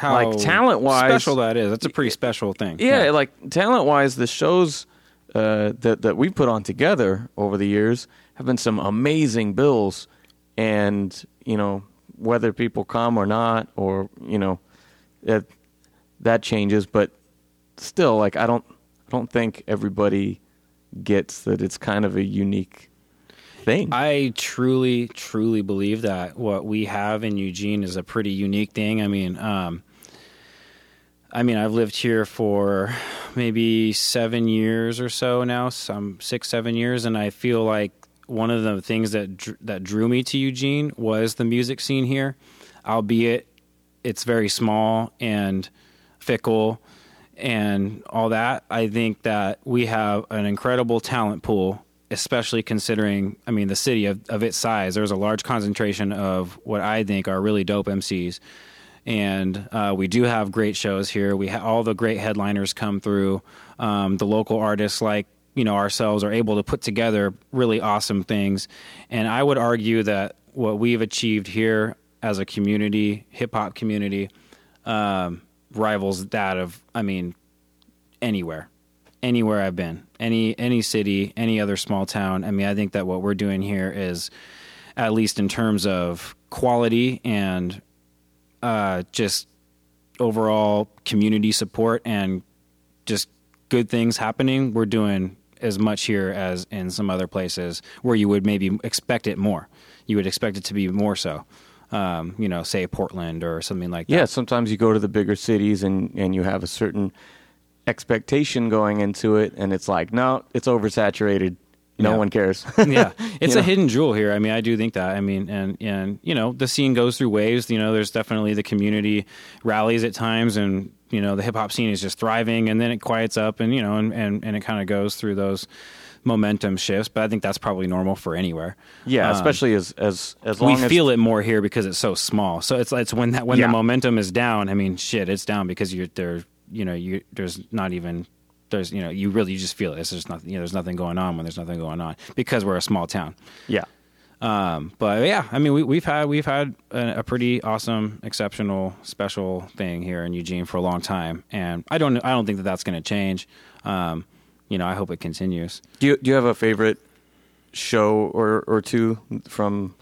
How like talent-wise- special that is. That's a pretty special thing. yeah, like talent wise, the shows uh, that that we put on together over the years have been some amazing bills, and you know whether people come or not, or you know that that changes, but still, like I don't I don't think everybody gets that it's kind of a unique thing. I truly, truly believe that what we have in Eugene is a pretty unique thing. I mean, um, I mean, I've lived here for maybe seven years or so now, some six, seven years, and I feel like one of the things that dr- that drew me to Eugene was the music scene here, albeit it's very small and fickle and all that. I think that we have an incredible talent pool, especially considering, I mean, the city of, of its size. There's a large concentration of what I think are really dope MCs. And uh, we do have great shows here. We ha- all the great headliners come through. Um, the local artists like you know ourselves are able to put together really awesome things. And I would argue that what we've achieved here as a community, hip hop community, um, rivals that of I mean anywhere, anywhere I've been, any any city, any other small town. I mean, I think that what we're doing here is, at least in terms of quality and uh, just overall community support and just good things happening, we're doing as much here as in some other places where you would maybe expect it more. You would expect it to be more so. Um, you know, say Portland or something like that. yeah, sometimes you go to the bigger cities and and you have a certain expectation going into it, and it's like, no, it's oversaturated. No Yeah. one cares. yeah, it's a know? hidden jewel here. I mean, I do think that. I mean, and and you know, the scene goes through waves. You know, there's definitely the community rallies at times, and you know, the hip hop scene is just thriving, and then it quiets up, and you know, and and, and it kind of goes through those momentum shifts. But I think that's probably normal for anywhere. Yeah, Um, especially as as as long as we as feel it more here because it's so small. So it's it's when that when Yeah. the momentum is down. I mean, shit, it's down because you're there. You know, you there's not even there's you know you really you just feel it. It's just nothing. You know, there's nothing going on when there's nothing going on because we're a small town. yeah. Um, but yeah, I mean, we, we've had we've had a, a pretty awesome, exceptional, special thing here in Eugene for a long time, and I don't I don't think that that's going to change. Um, you know, I hope it continues. Do you do you have a favorite show or or two from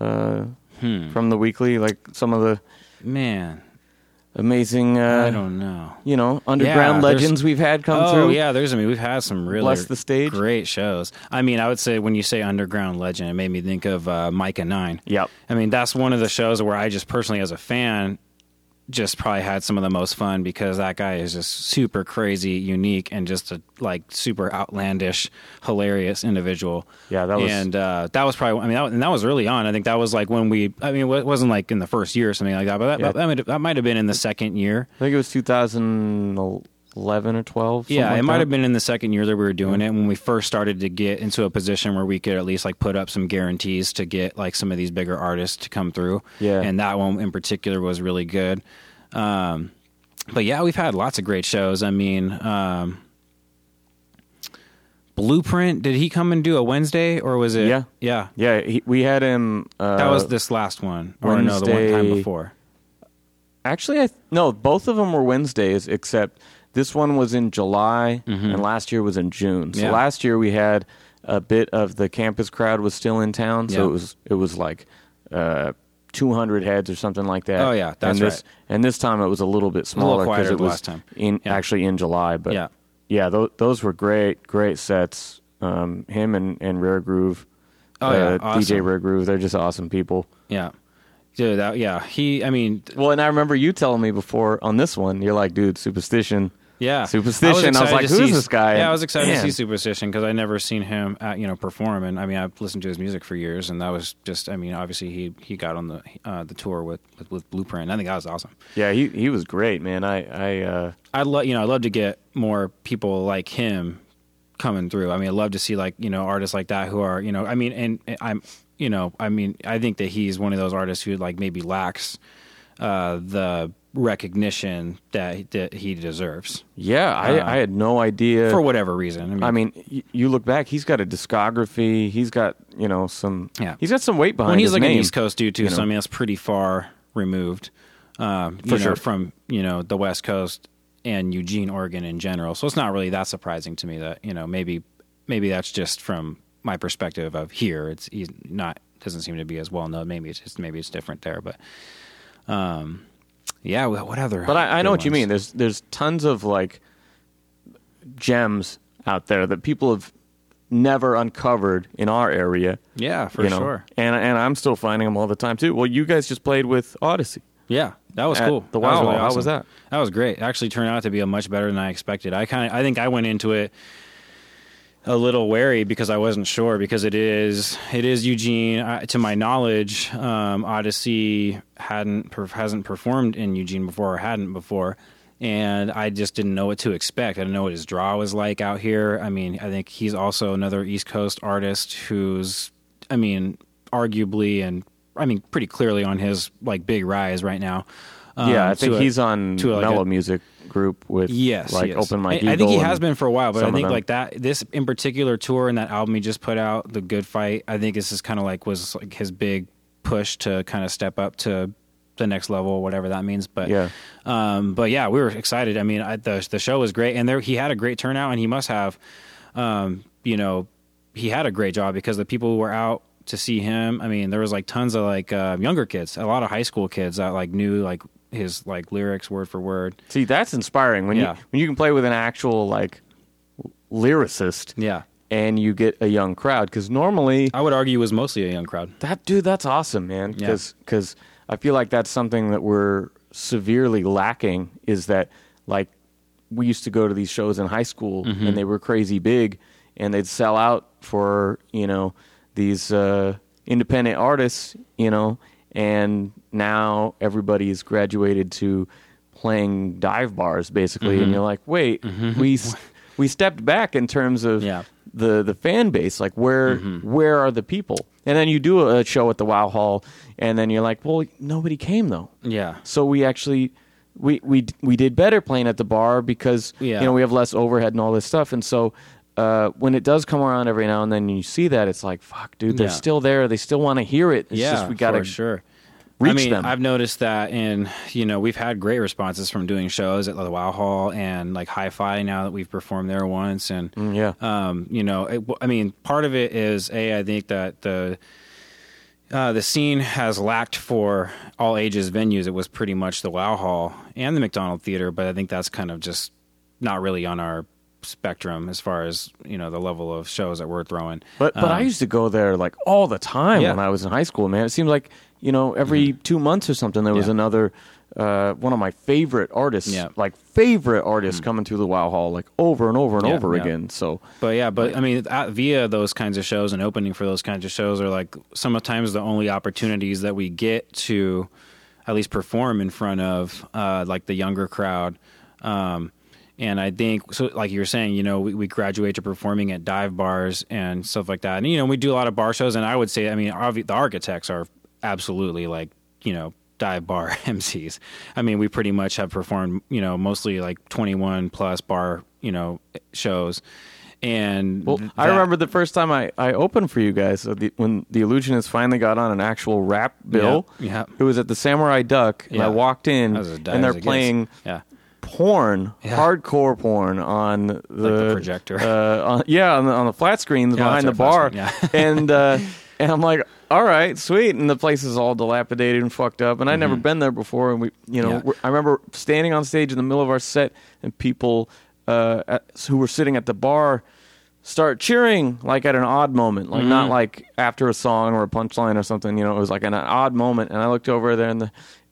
uh, Hmm. from the weekly? Like some of the Man, amazing, uh, I don't know. you know, underground Yeah, legends we've had come through. oh through. yeah, there's I mean we've had some really Bless the stage. great shows. I mean, I would say when you say underground legend, it made me think of uh, Myka Nine. Yep. I mean, that's one of the shows where I just personally, as a fan, just probably had some of the most fun because that guy is just super crazy, unique, and just a like super outlandish, hilarious individual. Yeah, that was- and uh, that was probably. I mean, that, and that was early on. I think that was like when we. I mean, it wasn't like in the first year or something like that, but that, Yeah. that, might, that might have been in the second year. I think it was 2011 or 12. something Yeah, like it might that. have been in the second year that we were doing it when we first started to get into a position where we could at least like put up some guarantees to get like some of these bigger artists to come through. Yeah. and that one in particular was really good. Um, but yeah, we've had lots of great shows. I mean, um, Blueprint. Did he come and do a Wednesday or was it? Yeah. yeah. Yeah, he, we had him. Uh, That was this last one, or no, the one time Wednesday- before. Actually, I no, both of them were Wednesdays, except this one was in July and last year was in June. So Mm-hmm. Yeah. last year we had a bit of the campus crowd was still in town, so Yeah. it was it was like uh, 200 heads or something like that. Oh, yeah, that's and this, right. And this time it was a little bit smaller because it was in Yeah. actually in July. But Yeah. yeah, those, those were great, great sets. Um, him and and Rare Groove, Oh, yeah, uh, DJ awesome. Rare Groove, they're just awesome people. Yeah, dude. That, yeah, he. I mean, Well, and I remember you telling me before on this one, you're like, dude, Supastition. Yeah, Supastition. I was excited like, who is see- this guy? Yeah, I was excited Man. to see Supastition because I never seen him, at, you know, perform. And I mean, I've listened to his music for years, and that was just. I mean, obviously he he got on the uh, the tour with, with with Blueprint. I think that was awesome. Yeah, he he was great, man. I I uh, I'd love you know I'd love to get more people like him coming through. I mean, I'd love to see like you know artists like that who are you know I mean and, and I'm you know I mean I think that he's one of those artists who like maybe lacks uh, the recognition that that he deserves yeah, I Uh, I had no idea. for whatever reason. I mean, I mean, y- you look back, he's got a discography. He's got you know some. Yeah. he's got some weight behind when he's like name. an East Coast dude too, you so. I mean that's pretty far removed um, you For know, sure. from you know the West Coast and Eugene, Oregon in general. So it's not really that surprising to me that you know maybe maybe that's just from my perspective of here. It's he's not doesn't seem to be as well known. Maybe it's just maybe it's different there, but um, yeah. What other? But I, I know good what you mean. There's there's tons of like gems out there that people have never uncovered in our area. Yeah, for you know? sure. And and I'm still finding them all the time too. Well, you guys just played with Oddisee. Yeah, that was cool. the Wow really Wow. How was that? That was great. It actually turned out to be a much better than I expected. I kind of, I think I went into it a little wary because I wasn't sure because it is, it is Eugene. I, to my knowledge, um, Oddisee hadn't per, hasn't performed in Eugene before or hadn't before. And I just didn't know what to expect. I didn't know what his draw was like out here. I mean, I think he's also another East Coast artist who's, I mean, arguably and I mean, pretty clearly on his like big rise right now. yeah, Um, I think a- he's on like Mello Music group with Yes, like yes. Open Mike I, I think he has been for a while, but I think like that this in particular tour and that album he just put out, the Good Fight. I think this is kind of like was like his big push to kind of step up to the next level, whatever that means. But Yeah. um, but yeah, we were excited. I mean, I, the the show was great, and there he had a great turnout, and he must have, um, you know, he had a great job because the people who were out to see him. I mean, there was like tons of like uh, younger kids, a lot of high school kids that like knew like his like lyrics word for word. See, that's inspiring when Yeah. you when you can play with an actual like lyricist Yeah, and you get a young crowd because normally I would argue it was mostly a young crowd. that dude that's awesome man Yeah. because i feel like that's something that we're severely lacking is that like we used to go to these shows in high school Mm-hmm. and they were crazy big and they'd sell out for you know these uh, independent artists you know and now everybody's graduated to playing dive bars basically Mm-hmm. and you're like wait we we stepped back in terms of Yeah. the the fan base like where Mm-hmm. where are the people and then you do a show at the wow hall and then you're like well nobody came though Yeah, so we actually we we we did better playing at the bar because Yeah. you know we have less overhead and all this stuff and so uh, when it does come around every now and then and you see that it's like fuck dude they're Yeah. still there they still want to hear it it's yeah, just we gotta sure. reach I mean, them I've noticed that, in you know, we've had great responses from doing shows at the Wow Hall and like Hi-Fi now that we've performed there once, and Mm, yeah um, you know, it, I mean, part of it is a. I think that the uh, the scene has lacked for all ages venues. It was pretty much the Wow Hall and the McDonald Theater, but I think that's kind of just not really on our spectrum as far as you know the level of shows that we're throwing. But but I Um, used to go there like all the time Yeah. Mm-hmm. when I was in high school, man. It seemed like you know every two months or something there was Yeah. another uh, one of my favorite artists, Yeah. Like favorite artists coming through the Wow Hall like over and over and Yeah, over yeah. again. So But yeah, but I mean, at, via those kinds of shows and opening for those kinds of shows are like sometimes the only opportunities that we get to at least perform in front of uh, like the younger crowd. Um, and I think so, like you were saying, you know, we, we graduate to performing at dive bars and stuff like that. And you know, we do a lot of bar shows, and I would say, I mean, obvi- the architects are absolutely like you know dive bar MCs. I mean, we pretty much have performed, you know, mostly like 21 plus bar, you know, shows. And Well, I remember the first time I, I opened for you guys uh, the, when the Illusionists finally got on an actual rap bill. Yeah, yeah. It was at the Samurai Duck, and I walked in, That was as dire and they're as it gets. playing yeah. Porn, Yeah. hardcore porn on the, projector. Uh, on, yeah, on the, on the flat screens Yeah, behind the bar. screen, and uh, and I'm like, all right, sweet. And the place is all dilapidated and fucked up. And I'd never been there before. And we, you know, Mm-hmm. Yeah. I remember standing on stage in the middle of our set, and people uh, at, who were sitting at the bar start cheering like at an odd moment, like not Mm-hmm. like after a song or a punchline or something. You know, it was like an odd moment. And I looked over there, and the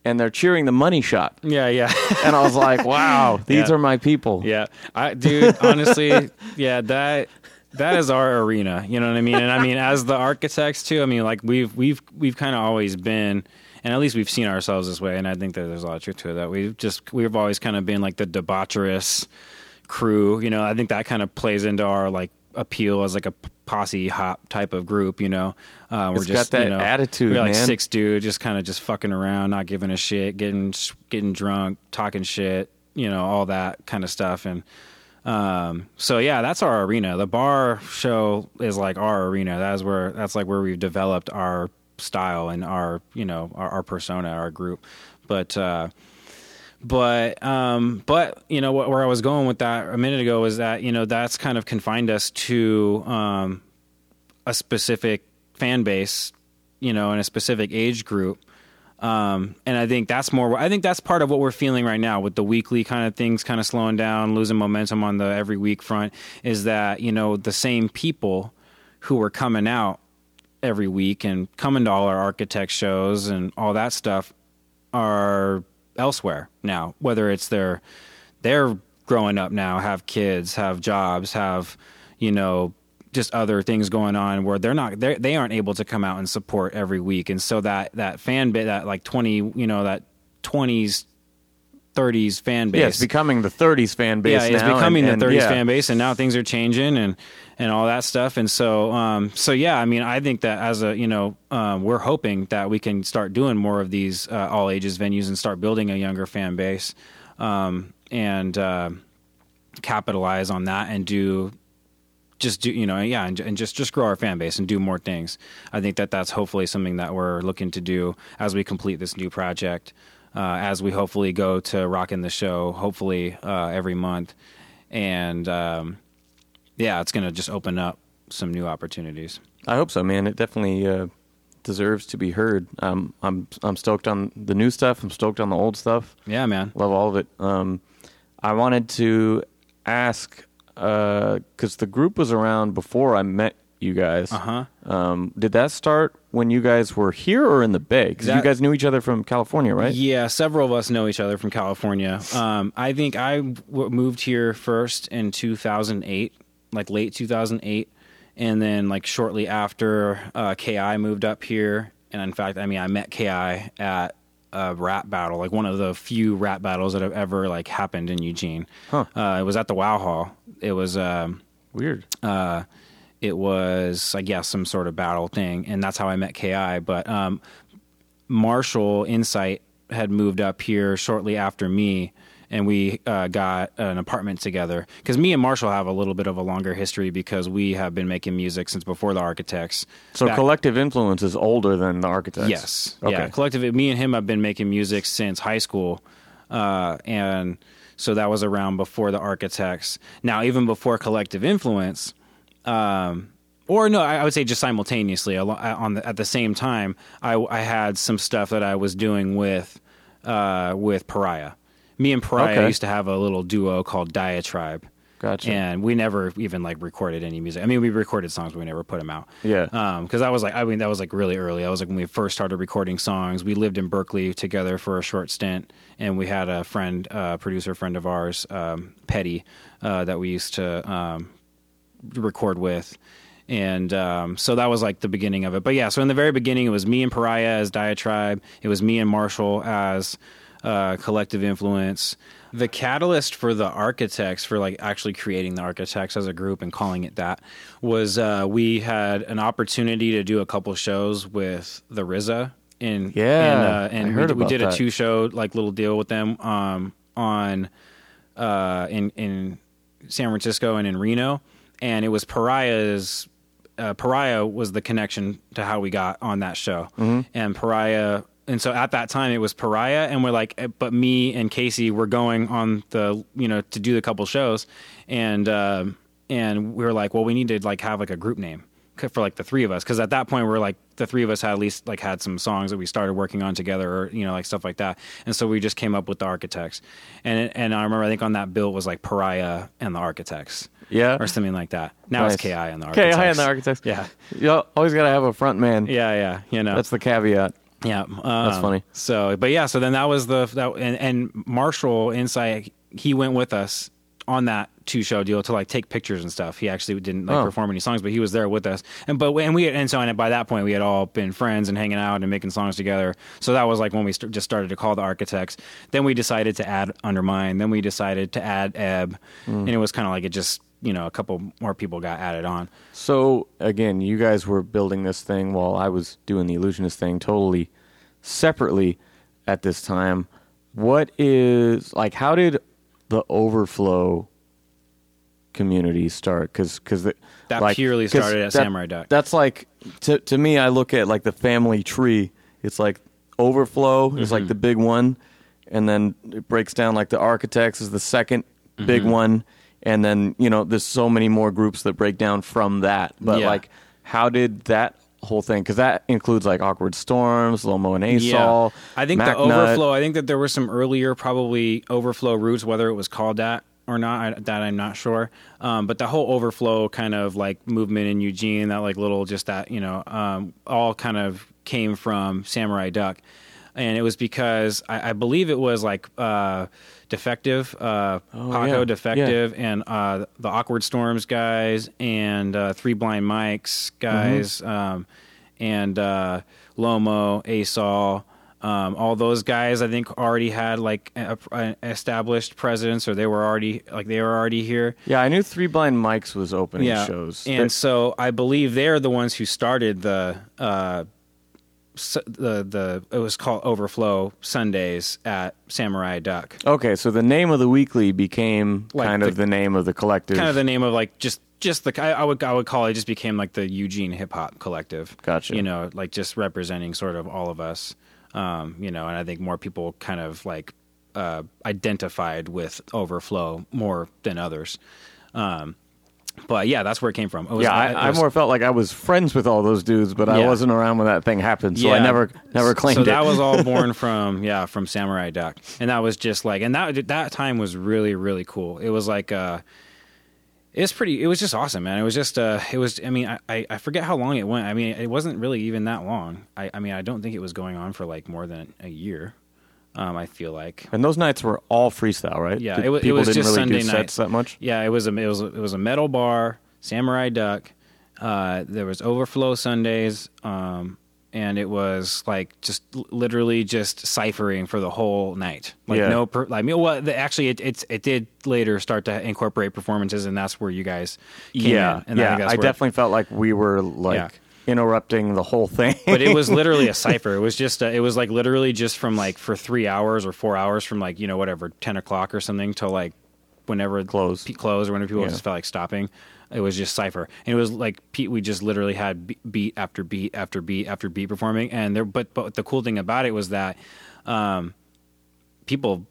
and they're cheering the money shot. Yeah, yeah. And I was like, wow, these Yeah. are my people. Yeah, I, dude. Honestly, yeah, that that is our arena. You know what I mean? And I mean, as the architects too. I mean, like we've we've we've kind of always been, and at least we've seen ourselves this way. And I think that there's a lot of truth to it. That we've just we've always kind of been like the debaucherous crew. You know, I think that kind of plays into our like appeal as like a posse hop type of group. You know, uh, we're It's got just that you know, attitude, We're like man. six dude, just kind of just fucking around, not giving a shit, getting getting drunk, talking shit. You know, all that kind of stuff and. Um, so yeah, that's our arena. The bar show is like our arena. That's where that's like where we've developed our style and our you know our, our persona, our group. But uh, but um, but you know where I was going with that a minute ago is that you know that's kind of confined us to um, a specific fan base, you know, and a specific age group. Um, and I think that's more. I think that's part of what we're feeling right now with the weekly kind of things, kind of slowing down, losing momentum on the every week front. Is that you know the same people who were coming out every week and coming to all our architect shows and all that stuff are elsewhere now. Whether it's their they're growing up now, have kids, have jobs, have you know just other things going on where they're not they they aren't able to come out and support every week, and so that that fan bit that like twenty you know that twenties. 30s fan base Yeah, it's becoming the 30s fan base yeah, it's now, becoming and- the and 30s yeah. fan base, and now things are changing and and all that stuff. And so, um, so yeah, I mean, I think that as a you know, um, we're hoping that we can start doing more of these uh, all ages venues and start building a younger fan base, um, and uh, capitalize on that and do just do you know yeah and, and just just grow our fan base and do more things i think that that's hopefully something that we're looking to do as we complete this new project uh, as we hopefully go to rocking the show hopefully uh, every month and um, yeah it's gonna just open up some new opportunities I hope so, man. It definitely uh, deserves to be heard. Um, I'm I'm stoked on the new stuff. I'm stoked on the old stuff. yeah man Love all of it. Um, I wanted to ask because the group was around before I met you guys. uh-huh Um, did that start when you guys were here or in the Bay? Because you guys knew each other from California, right? Yeah, several of us know each other from California. Um, I think I w- moved here first in 2008, like late 2008, and then like shortly after uh, Ki moved up here. And in fact, I mean, I met Ki at a rap battle, like one of the few rap battles that have ever like happened in Eugene. Huh. Uh, it was at the Wow Hall. It was. Um, Weird. uh, it was I guess some sort of battle thing, and that's how I met Ki. But um, Marshall Insight had moved up here shortly after me, and we uh, got an apartment together. Because me and Marshall have a little bit of a longer history because we have been making music since before the Architects. So Back- collective influence is older than the architects. Yes. Okay. Yeah. Collective. Me and him have been making music since high school, uh, and so that was around before the Architects. Now, even before Collective Influence, um, or no, I, would say just simultaneously on the, at the same time, I, I had some stuff that I was doing with uh, with Pariah. Me and Pariah Okay. used to have a little duo called Diatribe. Gotcha. And we never even like recorded any music. I mean, we recorded songs, but we never put them out. Yeah. Um, because I was like, I mean, that was like really early. I was like when we first started recording songs. We lived in Berkeley together for a short stint, and we had a friend, uh, producer friend of ours, um, Petty, uh, that we used to um, record with. And um, so that was like the beginning of it. But yeah, so in the very beginning, it was me and Pariah as Diatribe. It was me and Marshall as uh, Collective Influence. The catalyst for the Architects, for like actually creating the Architects as a group and calling it that, was uh, we had an opportunity to do a couple shows with the RZA. In, Yeah, and, uh, and I we, heard we about did that. a two show like little deal with them um, on uh, in in San Francisco and in Reno, and it was Pariah's. Uh, Pariah was the connection to how we got on that show, and Pariah. And so at that time it was Pariah, and we're like, eh, but me and Casey were going on the, you know, to do the couple shows, and um and we were like, well, we need to like have like a group name for like the three of us because at that point we are like the three of us had at least like had some songs that we started working on together or you know like stuff like that and so we just came up with the architects and and i remember i think on that bill it was like pariah and the architects Yeah. or something like that now Nice. it's ki and the architects I and the architects. yeah You always got to have a front man. yeah yeah you know That's the caveat. Yeah, um, funny. So, but yeah, so then that was the that and, and Marshall Insight he went with us on that two show deal to like take pictures and stuff. He actually didn't like Oh. perform any songs, but he was there with us. And but and we and so and by that point we had all been friends and hanging out and making songs together. So that was like when we st- just started to call the Architects. Then we decided to add Undermine. Then we decided to add Ebb, Hmm. and it was kind of like it just you know a couple more people got added on. So again, you guys were building this thing while I was doing the illusionist thing totally separately at this time. What is like? How did the overflow community start? Because because That like, purely started at that- Samurai Duck. That's like to to me. I look at like the family tree. It's like overflow is Mm-hmm. like the big one, and then it breaks down like the architects is the 2nd big Mm-hmm. one, and then you know there's so many more groups that break down from that. But Yeah. like, how did that whole thing? Because that includes like awkward storms, Lomo and Asol. I think Mac the Nut. overflow. I think that there were some earlier probably overflow routes, whether it was called that or not. I, that I'm not sure. Um, but the whole overflow kind of like movement in Eugene, that like little just that you know, um, all kind of came from Samurai Duck, and it was because I, I believe it was like. Uh, Defective, uh, Oh, Paco yeah. Defective, and uh, the Awkward Storms guys, and uh, Three Blind Mikes guys, um, and uh, Lomo, Asol, um, all those guys. I think already had like a, a established presence, or they were already like they were already here. Yeah, I knew Three Blind Mics was opening Yeah, shows. and so I believe they're the ones who started the. Uh, the the it was called Overflow Sundays at Samurai Duck. okay, so the name of the weekly became Like kind the- of the name of the collective. kind of the name of like just just the I, I would I would call it just became like the Eugene Hip Hop Collective. Gotcha. You know, like just representing sort of all of us. Um, you know, and I think more people kind of like uh, identified with Overflow more than others. Um, but yeah, that's where it came from. It was, yeah, I, it I was- more felt like I was friends with all those dudes, but I wasn't around when that thing happened, so I never never claimed so it. So that was all born from yeah from Samurai Duck, and that was just like and that that time was really really cool. It was like uh, it was pretty. It was just awesome, man. It was just uh, it was. I mean, I- I I forget how long it went. I mean, it wasn't really even that long. I I mean, I don't think it was going on for like more than a year. Um, I feel like. and those nights were all freestyle, right? Yeah, Did- it wa- it people was didn't just really do Sunday sets that much. Yeah, it was a it was a, it was a metal bar, Samurai Duck. Uh, there was Overflow Sundays, um, and it was like just l- literally just ciphering for the whole night. Like Yeah. no, per, like I well, the, actually, it, it's it did later start to incorporate performances, and that's where you guys came Yeah, in. And yeah. think that's I where- definitely felt like we were like. Interrupting the whole thing. but it was literally a cipher. It was just, uh, it was like literally just from like for three hours or four hours from like you know whatever ten o'clock or something till like whenever Close. pe- close or whenever people Yeah. just felt like stopping. It was just cipher, and it was like Pete. We just literally had be- beat after beat after beat after beat performing, and there. But but the cool thing about it was that um, people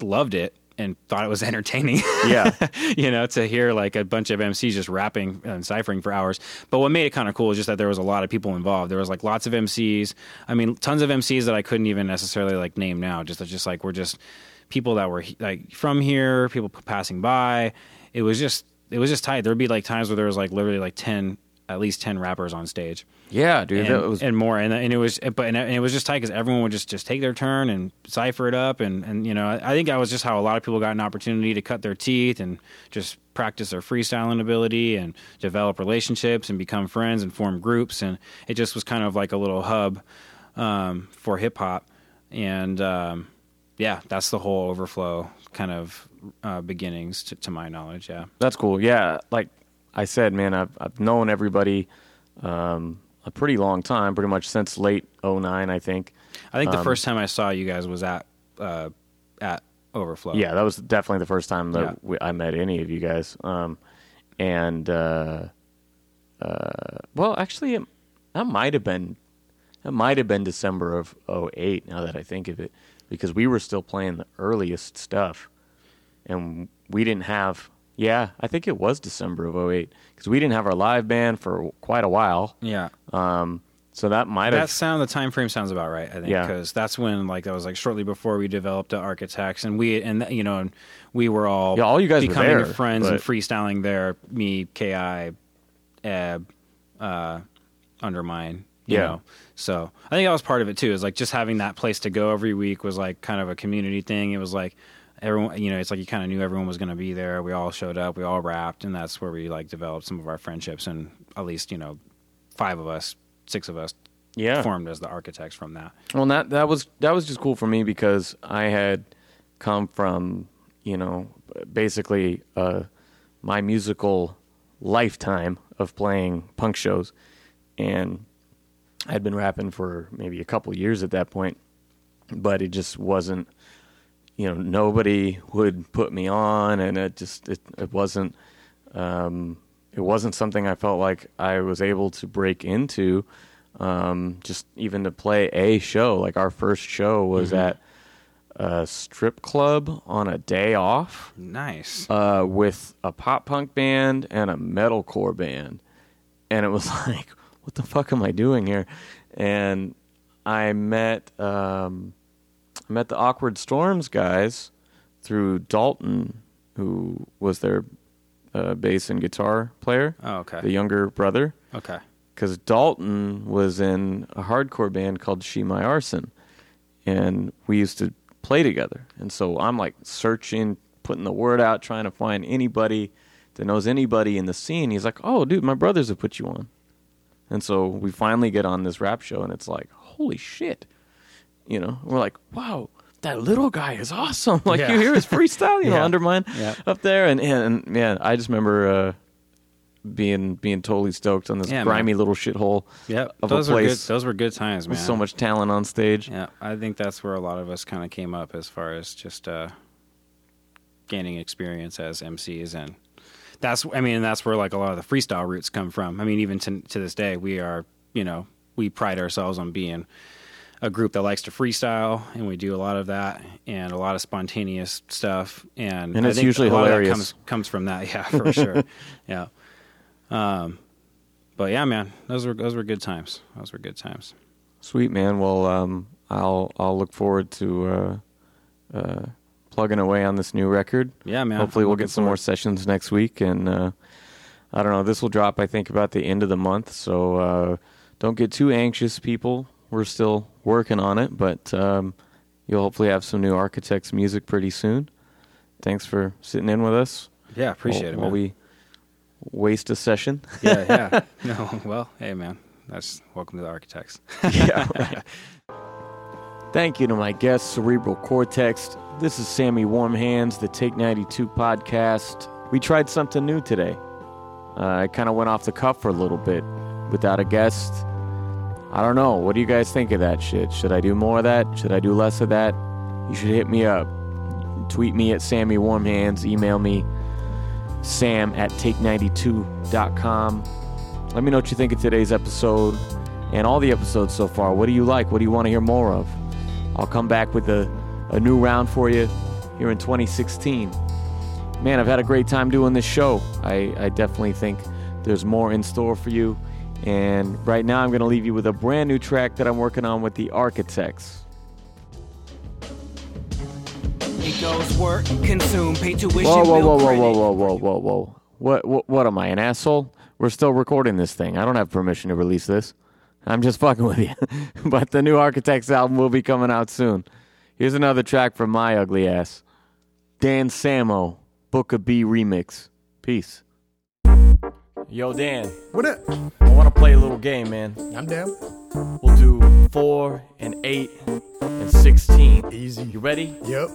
loved it and thought it was entertaining. yeah, you know, to hear like a bunch of MCs just rapping and ciphering for hours. But what made it kind of cool is just that there was a lot of people involved. There was like lots of MCs. I mean, tons of MCs that I couldn't even necessarily like name now. Just just like we're just people that were like from here, people passing by. It was just it was just tight. There would be like times where there was like literally like ten. At least ten rappers on stage, yeah, dude. and, was and more, and, and it was, but and it was just tight because everyone would just just take their turn and cipher it up, and and you know, I, I think that was just how a lot of people got an opportunity to cut their teeth and just practice their freestyling ability and develop relationships and become friends and form groups, and it just was kind of like a little hub um, for hip hop, and um, yeah, that's the whole overflow kind of uh, beginnings to, to my knowledge. Yeah, That's cool. Yeah, like I said, man, I've I've known everybody um, a pretty long time, pretty much since late '09, I think. I think the Um, first time I saw you guys was at uh, at Overflow. Yeah, that was definitely the first time that Yeah. we, I met any of you guys. Um, and uh, uh, well, actually, it, that might have been that might have been December of 08, Now that I think of it, because we were still playing the earliest stuff, and we didn't have. Yeah, I think it was December of 08 because we didn't have our live band for quite a while. Yeah. Um, so that might have That sound, the time frame sounds about right. I think Yeah. because that's when like that was like shortly before we developed the Architects, and we and you know and we were all Yeah, all you guys becoming there, friends and freestyling there. Me, Ki, Eb, uh, Undermine. You Yeah. know, so I think that was part of it too. Is like just having that place to go every week was like kind of a community thing. It was like everyone, you know, it's like you kind of knew everyone was going to be there. We all showed up, we all rapped, and that's where we like developed some of our friendships. And at least you know, five of us, six of us yeah. formed as the architects from that. Well, that that was that was just cool for me because I had come from you know basically uh, my musical lifetime of playing punk shows, and I'd been rapping for maybe a couple years at that point, but it just wasn't. You know, nobody would put me on, and it just it, it wasn't. Um, it wasn't something I felt like I was able to break into um, just even to play a show. Like our first show was at a strip club on a day off Nice. uh, with a pop punk band and a metalcore band, and it was like, what the fuck am I doing here? And I met um, I met the Awkward Storms guys through Dalton, who was their uh, bass and guitar player, Oh, okay. the younger brother okay. because Dalton was in a hardcore band called She My Arson, and we used to play together. And so I'm like searching, putting the word out, trying to find anybody that knows anybody in the scene. He's like, "Oh, dude, my brothers have put you on." And so we finally get on this rap show, and it's like, "Holy shit!" You know, we're like, "Wow." That little guy is awesome. Like Yeah. you hear his freestyle, you know, Yeah. undermine Yeah. up there, and and, and yeah, I just remember uh, being being totally stoked on this Yeah, man. grimy little shithole Yeah, of a those were good. place Those were good times, man. with so much talent on stage. Yeah, I think that's where a lot of us kind of came up as far as just uh, gaining experience as MCs, and that's I mean that's where like a lot of the freestyle roots come from. I mean, even to to this day, we are you know we pride ourselves on being a group that likes to freestyle, and we do a lot of that and a lot of spontaneous stuff. And And it's usually a lot of that hilarious. comes comes from that. Yeah, for sure. yeah. Um, but yeah, man, those were those were good times. Those were good times. Sweet man. Well, um, I'll I'll look forward to uh, uh, plugging away on this new record. Yeah, man. Hopefully, I'm we'll get some more sessions next week, and uh, I don't know. This will drop, I think, about the end of the month. So uh, don't get too anxious, people. We're still working on it, but um, you'll hopefully have some new Architects music pretty soon. Thanks for sitting in with us. Yeah, appreciate while, it, While man. we waste a session. yeah, yeah. No, well, hey, man. That's welcome to the Architects. yeah, right. Thank you to my guest, Cerebral Cortex. This is Sammy Warmhands, the Take 92 podcast. We tried something new today. Uh, I kind of went off the cuff for a little bit without a guest. I don't know. What do you guys think of that shit? Should I do more of that? Should I do less of that? You should hit me up. Tweet me at Sammy Warmhands. Email me sam at take92.com. Let me know what you think of today's episode and all the episodes so far. What do you like? What do you want to hear more of? I'll come back with a, a new round for you here in 2016. Man, I've had a great time doing this show. I, I definitely think there's more in store for you. And right now, I'm going to leave you with a brand new track that I'm working on with the Architects. It goes work, consume, pay tuition, Whoa, whoa, whoa, whoa, whoa, whoa, whoa, whoa, whoa. What, what, what am I, an asshole? We're still recording this thing. I don't have permission to release this. I'm just fucking with you. but the new Architects album will be coming out soon. Here's another track from my ugly ass. Dan Samo, Book of B remix. Peace. Yo, Dan, What up? I want to play a little game, man. I'm down. We'll do four and eight and 16. Easy. You ready? Yep.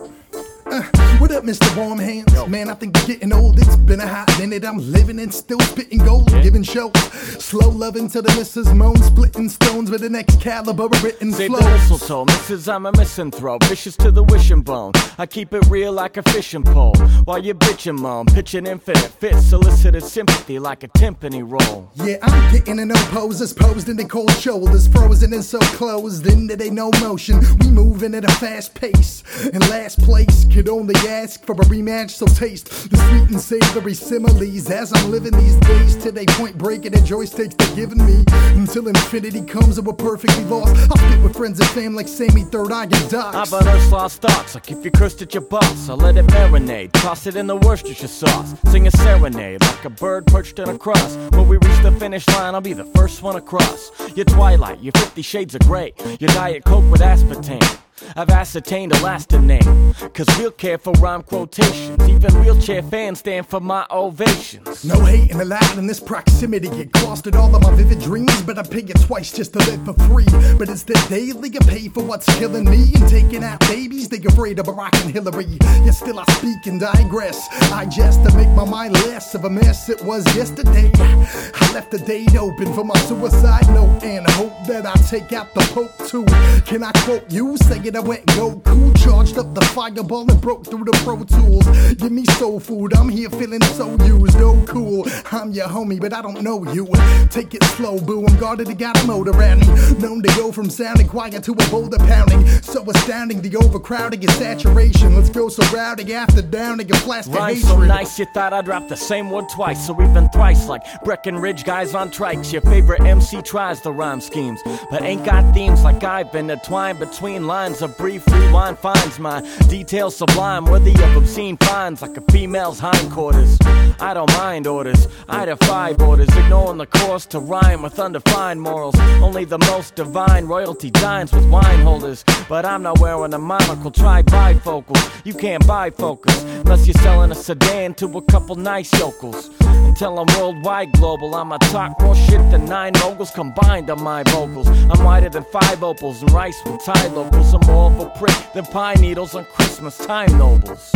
Uh, what up, Mr. Warm Hands? Man, I think you're getting old. It's been a hot minute. I'm living and still spitting gold, giving shows. Slow loving to the missus moan, splitting stones with an Excalibur written slow. Save flow. the mistletoe, missus, I'm a misanthrope. Vicious to the wishing bone. I keep it real like a fishing pole. While you bitching, mom, pitching infinite fits, solicited sympathy like a timpani roll. Yeah, I'm getting in no poses, posed in the cold shoulders, frozen and so closed in that ain't no motion. We moving at a fast pace. In last place, could only ask for a rematch, so taste the sweet and savory similes as I'm living these days to they point breaking the joysticks they're giving me. Until infinity comes and we're perfectly lost. I'll spit with friends and fam like Sammy Third Eye and How Docs. about us lost thoughts? Like if you cursed at your boss, I'll let it marinate. Toss it in the Worcestershire sauce. Sing a serenade like a bird perched on a cross. When we reach the finish line, I'll be the first one across. Your twilight, your 50 shades of gray. Your diet coke with aspartame. I've ascertained a lasting name. Cause we'll care for rhyme quotations. Even wheelchair fans stand for my ovations. No hating allowed in this proximity. Get costed all of my vivid dreams, but I pay it twice just to live for free. But it's the daily I pay for what's killing me and taking out babies. They afraid of Barack and Hillary. Yet still I speak and digress. I just to make my mind less of a mess it was yesterday. I left the date open for my suicide note and hope that I take out the Pope too. Can I quote you? Saying I went Goku, charged up the fireball and broke through the Pro Tools. Give me soul food, I'm here feeling so used. Oh, cool. I'm your homie, but I don't know you. Take it slow, boo. I'm guarded, I got a motor around me. Known to go from sounding quiet to a boulder pounding. So astounding, the overcrowding and saturation. Let's go so rowdy after downing and plastic Rhyme hatred. so nice you thought I'd rap the same word twice. So even thrice, like Breckenridge guys on trikes. Your favorite MC tries the rhyme schemes, but ain't got themes like I've been entwined between lines. A brief rewind finds my details sublime, worthy of obscene finds, like a female's hindquarters. I don't mind orders, I defy borders, ignoring the course to rhyme with undefined morals. Only the most divine royalty dines with wine holders, but I'm not wearing a monocle. Try bifocals, you can't buy focus unless you're selling a sedan to a couple nice yokels. Tell them worldwide global. I'm a talk more shit than nine moguls combined on my vocals. I'm whiter than five opals and rice with Thai locals. I'm more of a prick than pine needles on Christmas time nobles.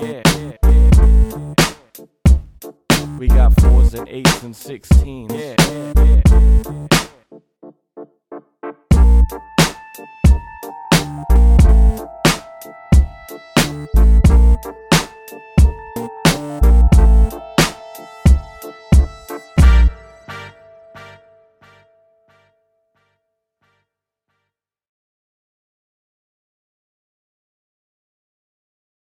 Yeah, yeah, yeah, we got fours and eights and sixteens. Yeah, yeah, yeah.